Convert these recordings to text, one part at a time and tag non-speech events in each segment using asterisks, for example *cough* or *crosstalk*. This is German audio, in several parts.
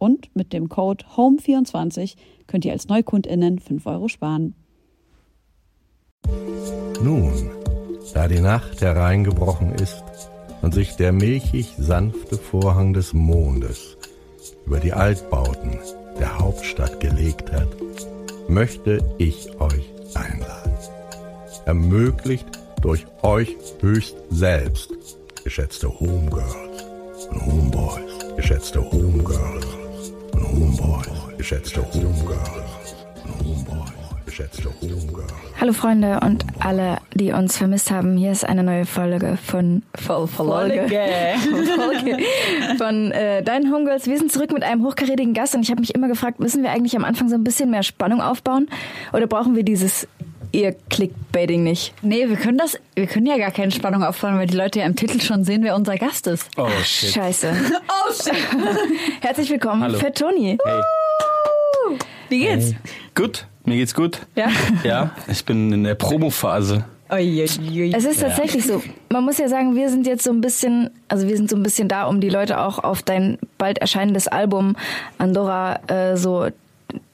Und mit dem Code HOME24 könnt ihr als NeukundInnen 5 Euro sparen. Nun, da die Nacht hereingebrochen ist und sich der milchig sanfte Vorhang des Mondes über die Altbauten der Hauptstadt gelegt hat, möchte ich euch einladen. Ermöglicht durch euch höchst selbst, geschätzte Homegirls und Homeboys, geschätzte Homegirls und Homeboys, geschätzte Homegirls und Homeboys, geschätzte Homegirls. Hallo Freunde und alle, die uns vermisst haben. Hier ist eine neue Folge von Voll Folge. Folge *laughs* von äh, deinen Homegirls. Wir sind zurück mit einem hochkarätigen Gast und ich habe mich immer gefragt, müssen wir eigentlich am Anfang so ein bisschen mehr Spannung aufbauen oder brauchen wir dieses ihr Clickbaiting nicht? Nee, wir können das, wir können ja gar keine Spannung aufbauen, weil die Leute ja im Titel schon sehen, wer unser Gast ist. Oh shit. Scheiße. *laughs* Oh shit. *laughs* Herzlich willkommen, Hallo. Fett Toni. Hey. Wie geht's? Gut, mir geht's gut. Ja? *laughs* Ja, ich bin in der Promophase. Es ist tatsächlich so. Man muss ja sagen, wir sind jetzt so ein bisschen, also wir sind so ein bisschen da, um die Leute auch auf dein bald erscheinendes Album Andorra äh, so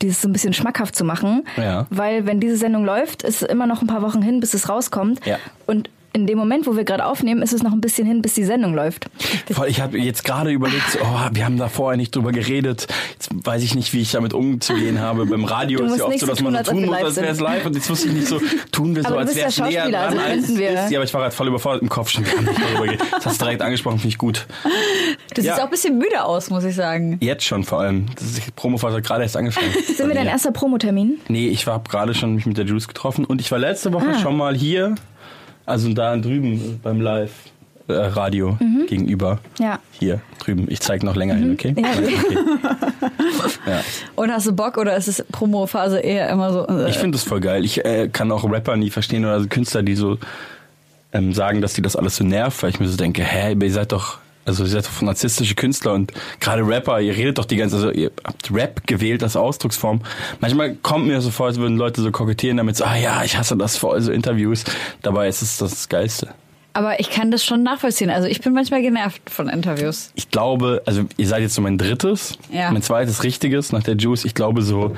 dieses so ein bisschen schmackhaft zu machen. Ja. Weil wenn diese Sendung läuft, ist immer noch ein paar Wochen hin, bis es rauskommt. Ja. Und in dem Moment, wo wir gerade aufnehmen, ist es noch ein bisschen hin, bis die Sendung läuft. Voll, Ich habe jetzt gerade überlegt, oh, wir haben da vorher nicht drüber geredet. Jetzt weiß ich nicht, wie ich damit umzugehen habe. Beim Radio ist ja oft so, dass man tun, so tun muss, als wäre es live. Und jetzt wusste ich nicht so, tun wir so, Aber als wäre es ja näher dran, also wir- ist. Ja, aber ich war gerade voll überfordert im Kopf, schon gar nicht darüber geht. Das hast du direkt angesprochen, finde ich gut. Du siehst Ja. auch ein bisschen müde aus, muss ich sagen. Jetzt schon vor allem. Das ist die Promophase hat gerade erst angefangen. *laughs* Sind wir dein erster Promotermin? Nee, ich war gerade schon mich mit der Juice getroffen und ich war letzte Woche Ah. schon mal hier, also da drüben beim Live. Äh, Radio gegenüber. Ja. Hier drüben. Ich zeige noch länger hin, okay? Ja. okay. *laughs* ja. Und hast du Bock oder ist es Promo-Phase eher immer so? Äh, Ich finde das voll geil. Ich äh, kann auch Rapper nie verstehen oder also Künstler, die so ähm, sagen, dass die das alles so nervt, weil ich mir so denke, hä, ihr seid doch, also ihr seid doch narzisstische Künstler und gerade Rapper, ihr redet doch die ganze, also ihr habt Rap gewählt als Ausdrucksform. Manchmal kommt mir so vor, als würden Leute so kokettieren damit, so, ah ja, ich hasse das vor so Interviews. Dabei ist es das Geilste. aber ich kann das schon nachvollziehen. Also ich bin manchmal genervt von Interviews. Ich glaube, also ihr seid jetzt so mein drittes, Ja. mein zweites richtiges nach der Juice. Ich glaube so,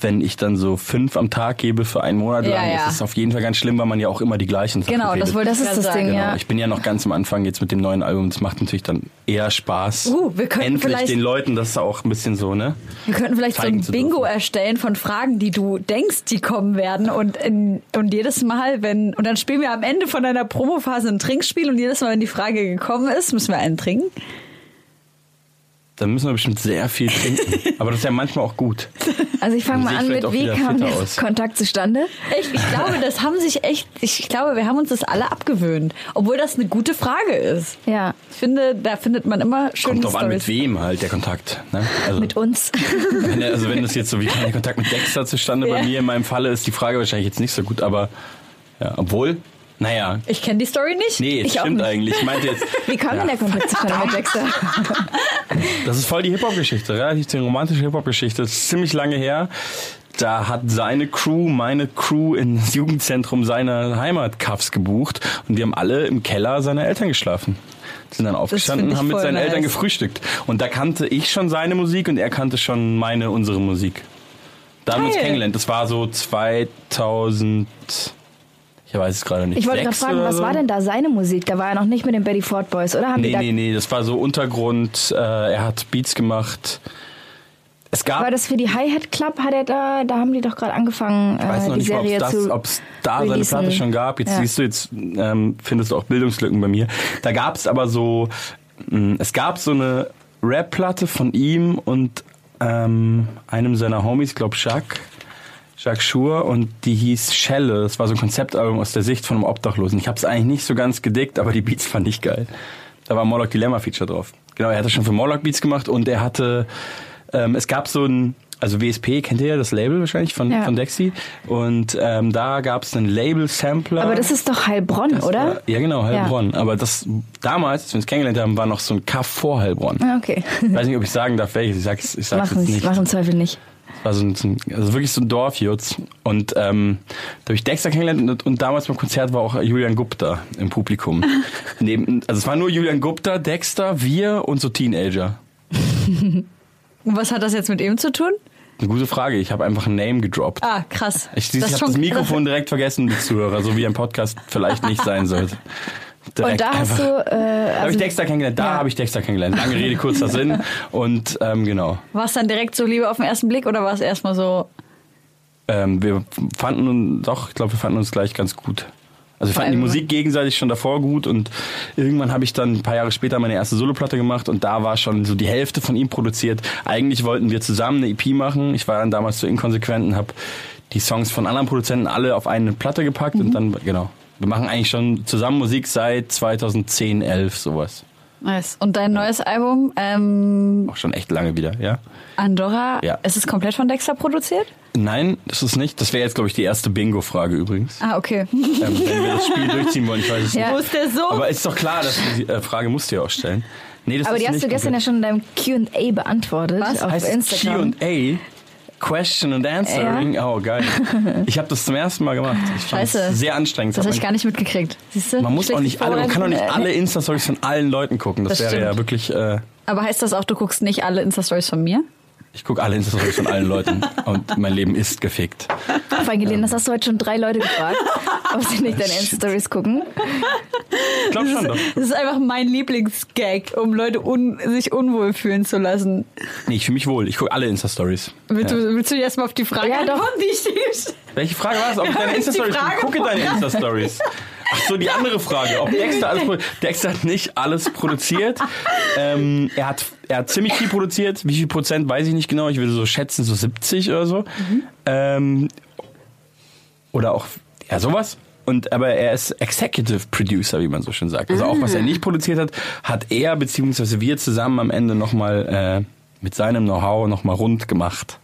wenn ich dann so fünf am Tag gebe für einen Monat Ja, lang, ja. ist es auf jeden Fall ganz schlimm, weil man ja auch immer die gleichen Sachen Genau, redet. das wollte Das ist das Ding. Genau, ja. ich bin ja noch ganz am Anfang jetzt mit dem neuen Album. Das macht natürlich dann eher Spaß. Uh, wir könnten Endlich vielleicht- den Leuten das auch ein bisschen so, ne? Wir könnten vielleicht so ein Bingo erstellen von Fragen, die du denkst, die kommen werden. Und, in, und jedes Mal, wenn, und dann spielen wir am Ende von deiner Promophase ein Trinkspiel und jedes Mal, wenn die Frage gekommen ist, müssen wir einen trinken. Dann müssen wir bestimmt sehr viel trinken. *laughs* Aber das ist ja manchmal auch gut. Also ich fange mal an mit, wie kam der. Kontakt zustande? Ich, ich glaube, das haben sich echt, ich glaube, wir haben uns das alle abgewöhnt. Obwohl das eine gute Frage ist. Ja, Ich finde, da findet man immer schöne Kommt drauf an, mit wem halt der Kontakt. Ne? Also, mit uns. *laughs* wenn, also wenn das jetzt so, wie kam der Kontakt mit Dexter zustande? Bei Ja. mir in meinem Falle ist die Frage wahrscheinlich jetzt nicht so gut, aber ja, obwohl, naja, Ich kenne die Story nicht. nee, Ich stimmt nicht. eigentlich. Ich meinte jetzt, *laughs* Wie kam denn der Kontakt zustande mit Dexter? *laughs* Das ist voll die Hip-Hop-Geschichte, relativ die romantische Hip-Hop-Geschichte. Das ist ziemlich lange her. Da hat seine Crew, meine Crew, ins Jugendzentrum seiner Heimatkaffs gebucht und wir haben alle im Keller seiner Eltern geschlafen. Sind dann aufgestanden und haben mit seinen nice. Eltern gefrühstückt. Und da kannte ich schon seine Musik und er kannte schon meine, unsere Musik. Da haben wir uns Geil. kennengelernt. Das war so 2000, ich weiß es gerade nicht. Ich wollte gerade fragen, was war denn da seine Musik? Da war er noch nicht mit den Betty Ford Boys, oder? Haben Nee, da nee, nee, das war so Untergrund. Äh, er hat Beats gemacht. Es gab, War das für die Hi-Hat Club? Hat er da, da haben die doch gerade angefangen, ich weiß äh, noch die nicht mal, Serie ob zu. es da seine releasen. Platte schon gab. Jetzt Ja. siehst du, jetzt ähm, findest du auch Bildungslücken bei mir. Da gab es aber so, mh, es gab so eine Rap-Platte von ihm und ähm, einem seiner Homies, ich glaube Jacques. Schur und die hieß Schelle. Das war so ein Konzeptalbum aus der Sicht von einem Obdachlosen. Ich habe es eigentlich nicht so ganz gedickt, aber die Beats fand ich geil. Da war Morlock Dilemma Feature drauf. Genau, er hatte schon für Morlock Beats gemacht und er hatte, ähm, es gab so ein, also WSP kennt ihr ja das Label wahrscheinlich von, Ja. von Dexy und ähm, da gab es einen Label-Sampler. Aber das ist doch Heilbronn, Das oder? War, ja genau, Heilbronn. Aber das damals, als wir uns kennengelernt haben, war noch so ein Kaff vor Heilbronn. Ah, okay. Ich weiß nicht, ob ich sagen darf, welches. Ich sag's, ich sag's Machen jetzt nicht. machen Zweifel nicht. War so ein, so ein, also wirklich so ein Dorfjutz. Und ähm, da habe ich Dexter kennengelernt und, und damals beim Konzert war auch Julian Gupta im Publikum. *laughs* Neben, also es war nur Julian Gupta, Dexter, wir und so Teenager. Und was hat das jetzt mit ihm zu tun? Eine gute Frage. Ich habe einfach ein Name gedroppt. Ah, krass. Ich, ich habe das Mikrofon *laughs* direkt vergessen, die Zuhörer, so wie ein Podcast vielleicht nicht sein sollte. Und da hast du. Äh, Da habe also, ich Dexter kennengelernt. Da Ja. habe ich Dexter kennengelernt. Lange Rede, kurzer *laughs* Sinn. Und ähm, genau. War es dann direkt so Liebe auf den ersten Blick oder war es erstmal so, Ähm, wir fanden uns, doch, ich glaube, wir fanden uns gleich ganz gut. Also wir fanden die Musik gegenseitig schon davor gut und irgendwann habe ich dann ein paar Jahre später meine erste Soloplatte gemacht und da war schon so die Hälfte von ihm produziert. Eigentlich wollten wir zusammen eine EP machen. Ich war dann damals so inkonsequent und habe die Songs von anderen Produzenten alle auf eine Platte gepackt und dann, genau. Wir machen eigentlich schon zusammen Musik seit 2010, 11, sowas. nice. Und dein neues Album, ähm, Auch schon echt lange wieder, ja. Andorra, Ja. ist es komplett von Dexter produziert? Nein, das ist nicht. Das wäre jetzt, glaube ich, die erste Bingo-Frage übrigens. Ah, okay. ähm, wenn wir das Spiel *laughs* durchziehen wollen. Ich weiß es Ja. nicht. Der so? Aber ist doch klar, dass du die äh, Frage musst du ja auch stellen. Nee, das aber ist die hast nicht du gestern ja schon in deinem QA beantwortet Was? auf heißt Instagram. Q&A. Question and Answering. Oh, geil. Ich habe das zum ersten Mal gemacht. Ich Scheiße. sehr anstrengend. Das habe ich gar nicht mitgekriegt. Siehst du? man muss auch nicht alle, man kann doch nicht alle Insta-Stories von allen Leuten gucken. Das, Das wäre ja stimmt. wirklich. Äh, Aber heißt das auch, du guckst nicht alle Insta-Stories von mir? Ich gucke alle Insta-Stories von allen Leuten und mein Leben ist gefickt. Evangeline, das hast du heute schon drei Leute gefragt, ob sie nicht deine Insta-Stories gucken. Ich glaube schon doch. Das ist einfach mein Lieblingsgag, um Leute un sich unwohl fühlen zu lassen. Nee, ich fühle mich wohl. Ich gucke alle Insta-Stories. Willst, Ja. du, willst du jetzt mal auf die Frage Ja, doch. die ich Welche Frage war es? Ob ich deine *laughs* Insta-Stories gucke? Deine Insta-Stories. Ach so, die andere Frage. Ob Dexter alles Dexter hat nicht alles produziert. Ähm, er, hat, er hat ziemlich viel produziert. Wie viel Prozent weiß ich nicht genau. Ich würde so schätzen, so 70 oder so. Ähm, oder auch, ja, sowas. Und, aber er ist Executive Producer, wie man so schön sagt. Also auch was er nicht produziert hat, hat er beziehungsweise wir zusammen am Ende nochmal äh, mit seinem Know-how nochmal rund gemacht.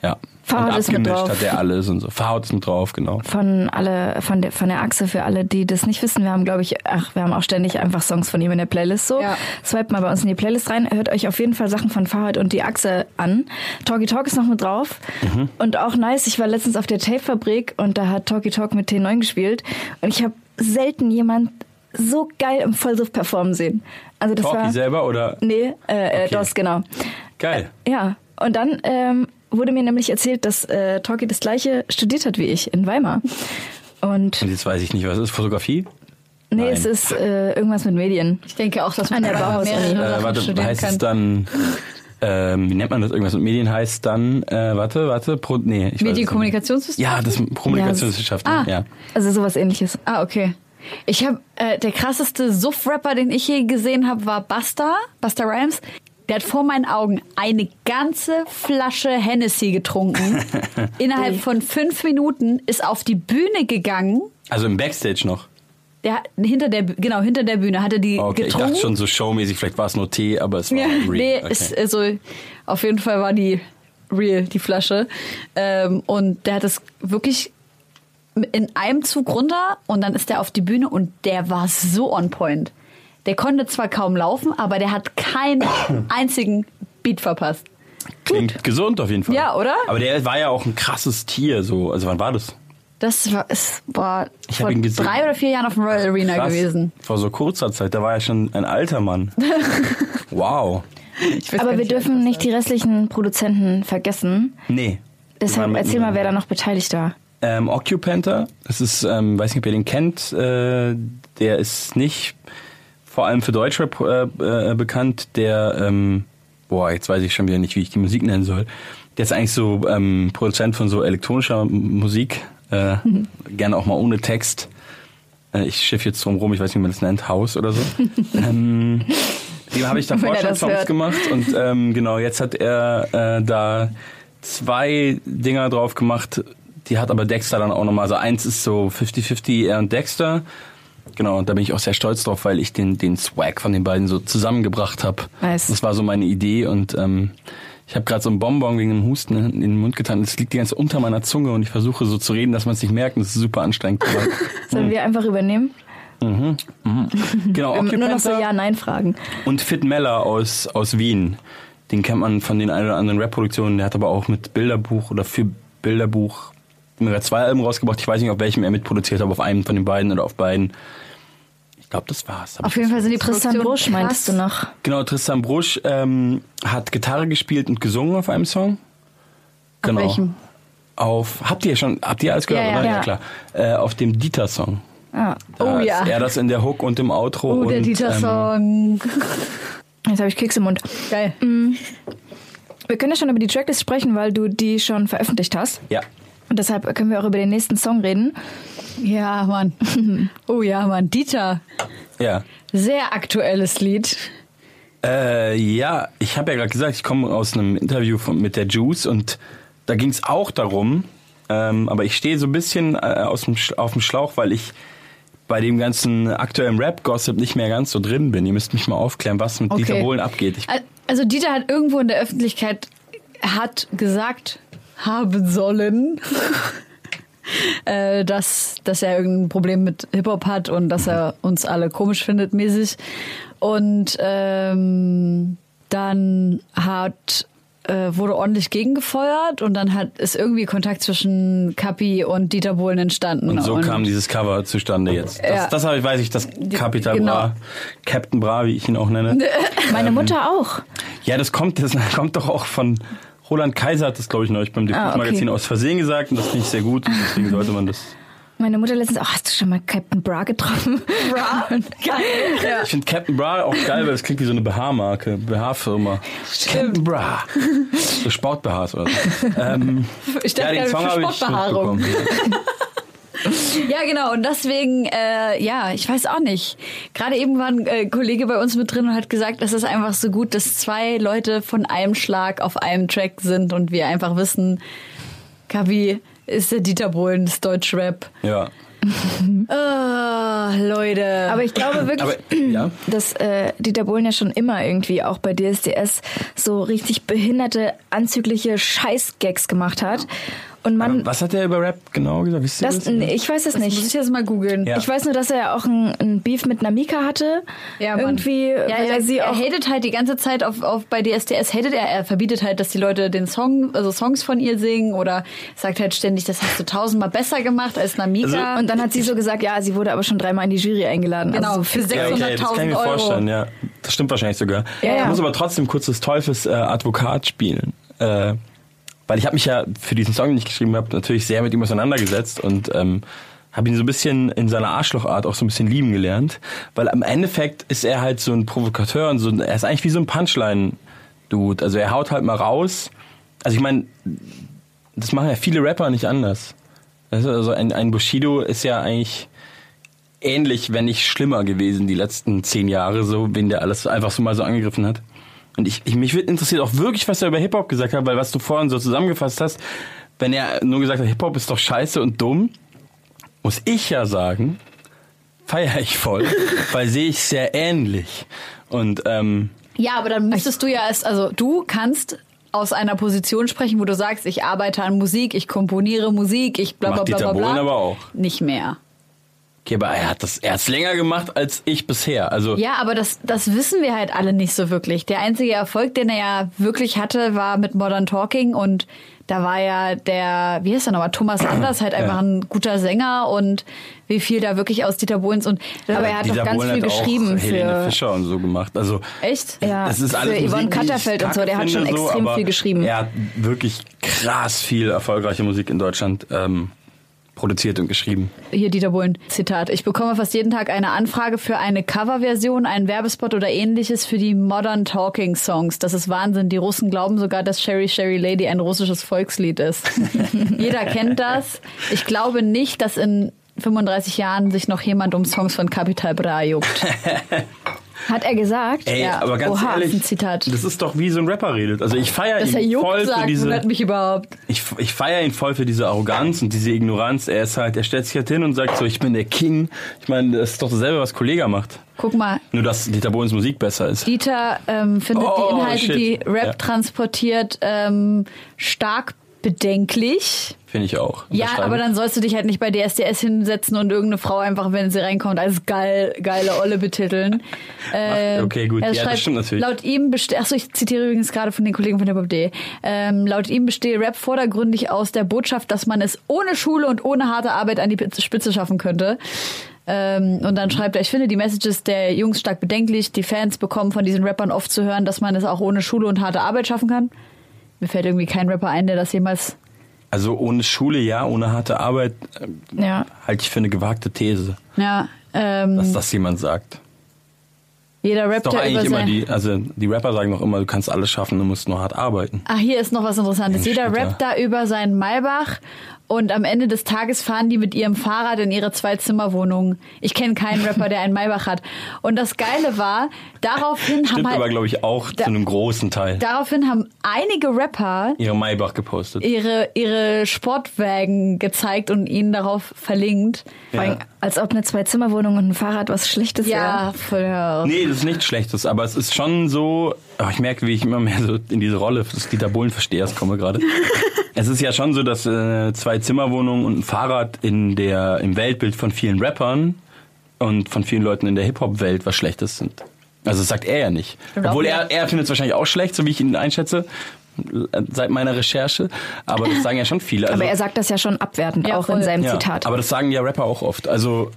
Ja. Farhad und ist mit abgemischt drauf. hat er alles und so. Farhad ist mit drauf, genau. Von alle, von der, von der Achse für alle, die das nicht wissen. Wir haben, glaube ich, ach, wir haben auch ständig einfach Songs von ihm in der Playlist so. Ja. Swipet mal bei uns in die Playlist rein. Hört euch auf jeden Fall Sachen von Fahrrad und die Achse an. Talkie Talk ist noch mit drauf. Mhm. Und auch nice. Ich war letztens auf der Tape-Fabrik und da hat Talkie Talk mit T9 gespielt. Und ich habe selten jemand so geil im Vollsuff performen sehen. Also das Talkie war. selber oder? Nee, äh, äh, Okay. DOS, genau. Geil. Ja, und dann ähm, wurde mir nämlich erzählt, dass äh, Talkie das gleiche studiert hat wie ich in Weimar. Und Und jetzt weiß ich nicht, was ist Fotografie? nee, Nein. es ist äh, irgendwas mit Medien. Ich denke auch, dass man An der Bauhaus- mehrere Äh, warte, studieren heißt kann. es dann, ähm, wie nennt man das? Irgendwas mit Medien heißt dann, äh, warte, warte, Pro, nee, ich. Medienkommunikationswissenschaften? Ja, das Kommunikationswissenschaften, Ah. ja. Also sowas ähnliches. Ah, okay. Ich habe äh, der krasseste Suff-Rapper, den ich je gesehen habe, war Busta, Busta Rhymes. Der hat vor meinen Augen eine ganze Flasche Hennessy getrunken. *laughs* Innerhalb von fünf Minuten ist auf die Bühne gegangen. Also im Backstage noch. Der hinter der genau hinter der Bühne hatte die Okay, ich getrunken. dachte schon so showmäßig, vielleicht war es nur Tee, aber es war Ja, real. nee, okay. ist, also, auf jeden Fall war die real, die Flasche. Ähm, und der hat es wirklich in einem Zug runter und dann ist der auf die Bühne und der war so on point. Der konnte zwar kaum laufen, aber der hat keinen *coughs* einzigen Beat verpasst. Klingt gesund auf jeden Fall. Ja, oder? Aber der war ja auch ein krasses Tier, so. Also wann war das? Das war, es war Ich vor hab ihn gesehen. drei oder vier Jahren auf dem Royal Arena Krass. gewesen. Vor so kurzer Zeit, da war er schon ein alter Mann. *laughs* wow. Aber wir dürfen nicht die restlichen Produzenten vergessen. Nee. Deshalb erzähl mit- mal, wer da noch beteiligt war. Ähm, Occupanta, das ist, ähm, weiß nicht, ob ihr den kennt, äh, der ist nicht vor allem für Deutschrap äh, äh, bekannt, der ähm, boah, jetzt weiß ich schon wieder nicht, wie ich die Musik nennen soll. Der ist eigentlich so ähm, Produzent von so elektronischer Musik, äh, gerne auch mal ohne Text. Äh, ich schiff jetzt drum rum, ich weiß nicht, wie man das nennt, Haus oder so. *laughs* ähm, dem habe ich davor er schon Songs hört. gemacht und ähm, genau, jetzt hat er äh, da zwei Dinger drauf gemacht, die hat aber Dexter dann auch nochmal. Also eins ist so 50-50 er und Dexter. Genau, und da bin ich auch sehr stolz drauf, weil ich den, den Swag von den beiden so zusammengebracht habe. Nice. Das war so meine Idee und ähm, ich habe gerade so einen Bonbon wegen dem Husten in den Mund getan. Das liegt die ganze unter meiner Zunge und ich versuche so zu reden, dass man es nicht merkt. Und das ist super anstrengend. *laughs* Sollen wir einfach übernehmen? genau, Ähm, Nur noch so Ja-Nein-Fragen. und Fit Meller aus, aus Wien. Den kennt man von den ein oder anderen Rap-Produktionen. Der hat aber auch mit Bilderbuch oder für Bilderbuch immer zwei Alben rausgebracht. Ich weiß nicht, auf welchem er mitproduziert hat, aber auf einem von den beiden oder auf beiden. Ich glaube, das war's. Hab Auf ich jeden Fall sind die Tristan Brusch meintest du noch. Genau, Tristan Brusch ähm, hat Gitarre gespielt und gesungen auf einem Song. Genau. Auf welchem? Auf, habt ihr schon, habt ihr alles gehört, Ja, ja. oder? Ja. klar. Äh, auf dem Dieter-Song. Ah, Da Oh, ist ja. Er das in der Hook und im Outro. Oh, der und, Ähm, Dieter-Song. jetzt habe ich Keks im Mund. Geil. Wir können ja schon über die Tracklist sprechen, weil du die schon veröffentlicht hast. ja. Und deshalb können wir auch über den nächsten Song reden. Ja, Mann. *laughs* Oh ja, Mann. Dieter. Ja. Sehr aktuelles Lied. Äh, ja, ich habe ja gerade gesagt, ich komme aus einem Interview von, mit der Juice und da ging es auch darum, ähm, aber ich stehe so ein bisschen äh, aus dem, auf dem Schlauch, weil ich bei dem ganzen aktuellen Rap-Gossip nicht mehr ganz so drin bin. Ihr müsst mich mal aufklären, was mit Okay. Dieter Bohlen abgeht. Ich, Al- Also Dieter hat irgendwo in der Öffentlichkeit hat gesagt haben sollen, *laughs* *laughs* äh, dass, dass er irgendein Problem mit Hip-Hop hat und dass er uns alle komisch findet mäßig. Und ähm, dann hat äh, wurde ordentlich gegengefeuert und dann hat ist irgendwie Kontakt zwischen Kapi und Dieter Bohlen entstanden. und so kam dieses Cover zustande jetzt. Das, Ja. das hab ich, weiß ich, das Capital Genau. Bra, Captain Bra, wie ich ihn auch nenne. *laughs* Meine Ähm. Mutter auch. Ja, das kommt, das *laughs* kommt doch auch von Roland Kaiser hat das, glaube ich, neulich beim Ah, okay. Magazin aus Versehen gesagt und das finde ich sehr gut. Und deswegen sollte man das. Meine Mutter letztens auch, hast du schon mal Captain Bra getroffen? Bra? *laughs* Geil. Ich finde Captain Bra auch geil, weil es klingt wie so eine BH-Marke, BH-Firma. Captain Bra. So Sport-BHs oder so. *laughs* Ähm, Ich ja, dachte den gerade Song für habe ich Sportbehaarung. *laughs* Ja, genau. Und deswegen, äh, ja, ich weiß auch nicht. Gerade eben war ein äh, Kollege bei uns mit drin und hat gesagt, es ist einfach so gut, dass zwei Leute von einem Schlag auf einem Track sind und wir einfach wissen, Kavi ist der Dieter Bohlen des Deutschrap. Ja. *laughs* Ah, Leute. Aber ich glaube wirklich, Aber, ja. dass äh, Dieter Bohlen ja schon immer irgendwie auch bei DSDS so richtig behinderte, anzügliche Scheißgags gemacht hat. Und man, Was hat der über Rap genau gesagt? Wisst ihr das, das? ich weiß es das muss ich nicht. jetzt mal googeln. Ja. Ich weiß nur, dass er auch ein, ein Beef mit Namika hatte. Ja, Mann. irgendwie, Ja, weil er, er sie er auch hatet halt die ganze Zeit auf, auf bei DSDS hatet er, er verbietet halt, dass die Leute den Song, also Songs von ihr singen oder sagt halt ständig, das hast du tausendmal besser gemacht als Namika. Und dann hat sie so gesagt, ja, sie wurde aber schon dreimal in die Jury eingeladen. Genau, also so für viel- Ja, okay, das kann ich mir 600.000 Euro. vorstellen, ja. Das stimmt wahrscheinlich sogar. Ja, ja. Ich muss aber trotzdem kurz des Teufels äh, Advokat spielen. Äh, weil ich habe mich ja für diesen Song, den ich geschrieben habe, natürlich sehr mit ihm auseinandergesetzt und ähm, habe ihn so ein bisschen in seiner Arschlochart auch so ein bisschen lieben gelernt. Weil am Endeffekt ist er halt so ein Provokateur und so, er ist eigentlich wie so ein Punchline-Dude. Also er haut halt mal raus. Also ich meine, das machen ja viele Rapper nicht anders. Also ein, ein Bushido ist ja eigentlich ähnlich, wenn nicht schlimmer gewesen die letzten zehn Jahre, so, wen der alles einfach so mal so angegriffen hat. Und ich, ich mich wird interessiert auch wirklich, was er über Hip-Hop gesagt hat, weil was du vorhin so zusammengefasst hast, wenn er nur gesagt hat, Hip-Hop ist doch scheiße und dumm, muss ich ja sagen, feiere ich voll, *laughs* weil sehe ich sehr ähnlich. Und ähm, Ja, aber dann müsstest du ja erst, also du kannst aus einer Position sprechen, wo du sagst, ich arbeite an Musik, ich komponiere Musik, ich bla bla bla bla. bla. Aber auch. Nicht mehr. Okay, aber er hat das, er hat's länger gemacht als ich bisher. Also Ja, aber das, das wissen wir halt alle nicht so wirklich. Der einzige Erfolg, den er ja wirklich hatte, war mit Modern Talking und da war ja der, wie heißt er nochmal, Thomas Anders halt einfach Ja. ein guter Sänger und wie viel da wirklich aus Dieter Bohlens und Aber er hat Dieter doch ganz Bohlen viel hat auch geschrieben Helene für- Fischer und so gemacht. Also echt? Ja, das ist alles für Yvonne Katterfeld und so, der hat schon finde, extrem viel geschrieben. Er hat wirklich krass viel erfolgreiche Musik in Deutschland ähm, produziert und geschrieben. Hier Dieter Bohlen, Zitat. Ich bekomme fast jeden Tag eine Anfrage für eine Coverversion, einen Werbespot oder ähnliches für die Modern Talking Songs. Das ist Wahnsinn. Die Russen glauben sogar, dass Sherry Sherry Lady ein russisches Volkslied ist. *laughs* Jeder kennt das. Ich glaube nicht, dass in 35 Jahren sich noch jemand um Songs von Capital Bra juckt. *laughs* Hat er gesagt? Ey, Ja. aber ganz Oha, ehrlich, ist ein Zitat. das ist doch wie so ein Rapper redet. Also ich feiere er ihn juckt voll für sagt, diese wundert mich überhaupt. ich, ich feiere ihn voll für diese Arroganz und diese Ignoranz. Er ist halt, er stellt sich halt hin und sagt so, ich bin der King. Ich meine, das ist doch dasselbe, was Kollega macht. Guck mal, Nur, dass Dieter Bohlens Musik besser ist. Dieter ähm, findet Oh, die Inhalte, shit. die Rap Ja. transportiert, ähm, stark bedenklich. Finde ich auch. Ja, aber dann sollst du dich halt nicht bei DSDS hinsetzen und irgendeine Frau einfach, wenn sie reinkommt, als geil, geile Olle betiteln. *laughs* Äh, okay, gut. er Ja, das schreibt, stimmt natürlich. Laut ihm besteht, achso, ich zitiere übrigens gerade von den Kollegen von der Bob.de. Ähm, laut ihm bestehe Rap vordergründig aus der Botschaft, dass man es ohne Schule und ohne harte Arbeit an die Spitze schaffen könnte. Ähm, und dann schreibt er, ich finde die Messages der Jungs stark bedenklich. Die Fans bekommen von diesen Rappern oft zu hören, dass man es auch ohne Schule und harte Arbeit schaffen kann. Mir fällt irgendwie kein Rapper ein, der das jemals Also ohne Schule, ja, ohne harte Arbeit, ähm, Ja. halte ich für eine gewagte These, Ja, ähm, dass das jemand sagt. jeder rappt doch eigentlich immer die, also die Rapper sagen doch immer, du kannst alles schaffen, du musst nur hart arbeiten. Ach, hier ist noch was Interessantes. Jeder rappt da über seinen Maybach und am Ende des Tages fahren die mit ihrem Fahrrad in ihre Zwei-Zimmer-Wohnung. Ich kenne keinen Rapper, der einen Maybach hat. Und das Geile war, daraufhin Stimmt haben aber, halt, glaube ich, auch Da- zu einem großen Teil. daraufhin haben einige Rapper Ihre Maybach gepostet. ihre, ihre Sportwagen gezeigt und ihnen darauf verlinkt. Allem, als ob eine Zwei-Zimmer-Wohnung und ein Fahrrad was Schlechtes Ja, voll. Nee, das ist nichts Schlechtes, aber es ist schon so, oh, ich merke, wie ich immer mehr so in diese Rolle des Dieter Bohlen-Verstehers komme gerade. *laughs* es ist ja schon so, dass äh, zwei Zimmerwohnungen und ein Fahrrad in der, im Weltbild von vielen Rappern und von vielen Leuten in der Hip-Hop-Welt was Schlechtes sind. Also das sagt er ja nicht. Obwohl er, er findet es wahrscheinlich auch schlecht, so wie ich ihn einschätze, seit meiner Recherche. Aber das sagen ja schon viele. Also, Aber er sagt das ja schon abwertend, Ja, auch voll. in seinem ja, Zitat. Aber das sagen ja Rapper auch oft. Also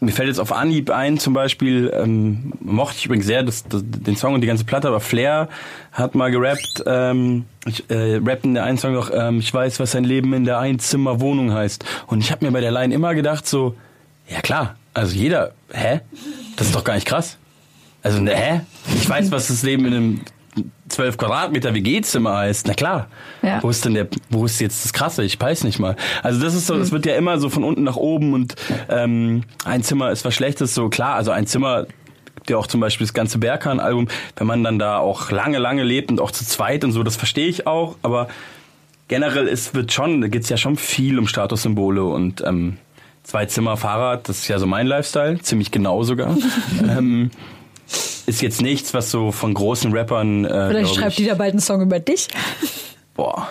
mir fällt jetzt auf Anhieb ein, zum Beispiel, ähm, mochte ich übrigens sehr das, das, den Song und die ganze Platte, aber Flair hat mal gerappt, ähm, ich, äh, rappt in der einen Song noch, ähm, ich weiß, was ein Leben in der Einzimmerwohnung heißt. Und ich habe mir bei der Line immer gedacht, so, ja klar, also jeder, hä? Das ist doch gar nicht krass. Also, ne, hä? Ich weiß, was das Leben in einem 12 Quadratmeter WG-Zimmer heißt. Na klar. Ja. Wo ist denn der, wo ist jetzt das Krasse? Ich weiß nicht mal. Also das ist so, das wird ja immer so von unten nach oben und ähm, ein Zimmer ist was Schlechtes. So klar, also ein Zimmer, der auch zum Beispiel das ganze Berkan-Album, wenn man dann da auch lange, lange lebt und auch zu zweit und so, das verstehe ich auch. Aber generell ist, wird schon, da geht's ja schon viel um Statussymbole und ähm, zwei Zimmer Fahrrad, das ist ja so mein Lifestyle, ziemlich genau sogar. *laughs* ähm, ist jetzt nichts, was so von großen Rappern. Äh, Vielleicht schreibt ich, Dieter bald einen Song über dich. Boah,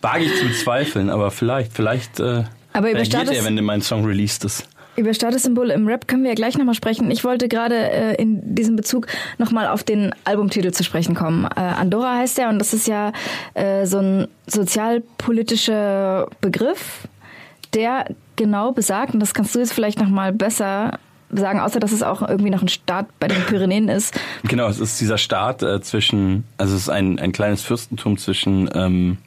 wage ich zu bezweifeln, aber vielleicht, vielleicht äh, Aber über Status- er, wenn mein Song released ist. Über Statussymbole im Rap können wir ja gleich nochmal sprechen. Ich wollte gerade äh, in diesem Bezug nochmal auf den Albumtitel zu sprechen kommen. Äh, Andorra heißt er und das ist ja äh, so ein sozialpolitischer Begriff, der genau besagt, und das kannst du jetzt vielleicht nochmal besser sagen, außer dass es auch irgendwie noch ein Staat bei den Pyrenäen ist. Genau, es ist dieser Staat äh, zwischen, also es ist ein, ein kleines Fürstentum zwischen ähm,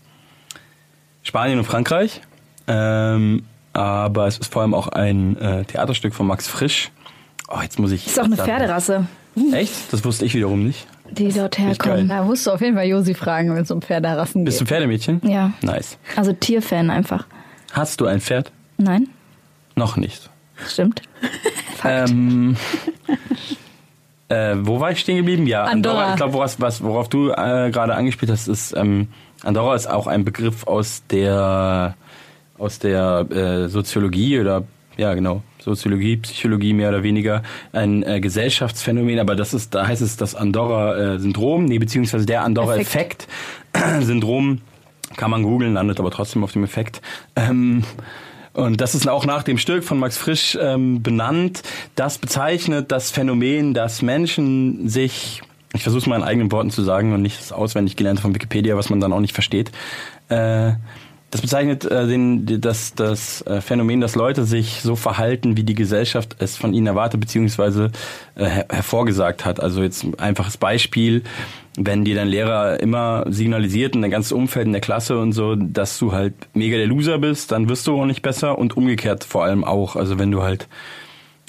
Spanien und Frankreich. Ähm, aber es ist vor allem auch ein äh, Theaterstück von Max Frisch. Oh, jetzt muss ich. ist auch eine sagen. Pferderasse, Echt? Das wusste ich wiederum nicht. die dort herkommen. Da musst du auf jeden Fall Josi fragen, wenn es um Pferderassen Bist du geht. Pferdemädchen? Ja. Nice. Also Tierfan einfach. Hast du ein Pferd? Nein? Noch nicht. Stimmt. Ähm, *laughs* äh, wo war ich stehen geblieben? Ja, Andorra. Andorra. Ich glaube, worauf, worauf du äh, gerade angespielt hast, ist ähm, Andorra ist auch ein Begriff aus der aus der äh, Soziologie oder ja genau Soziologie, Psychologie mehr oder weniger ein äh, Gesellschaftsphänomen, aber das ist da heißt es das Andorra-Syndrom, nee beziehungsweise der Andorra-Effekt. *clears throat* Syndrom kann man googeln, landet aber trotzdem auf dem Effekt. Ähm, und das ist auch nach dem Stück von Max Frisch ähm, benannt. Das bezeichnet das Phänomen, dass Menschen sich, ich versuche es mal in eigenen Worten zu sagen und nicht das auswendig gelernte von Wikipedia, was man dann auch nicht versteht, äh, das bezeichnet äh, den, das, das äh, Phänomen, dass Leute sich so verhalten, wie die Gesellschaft es von ihnen erwartet, beziehungsweise äh, her hervorgesagt hat. Also jetzt ein einfaches Beispiel, wenn dir dein Lehrer immer signalisiert und dein ganzes Umfeld in der Klasse und so, dass du halt mega der Loser bist, dann wirst du auch nicht besser und umgekehrt vor allem auch. Also wenn du halt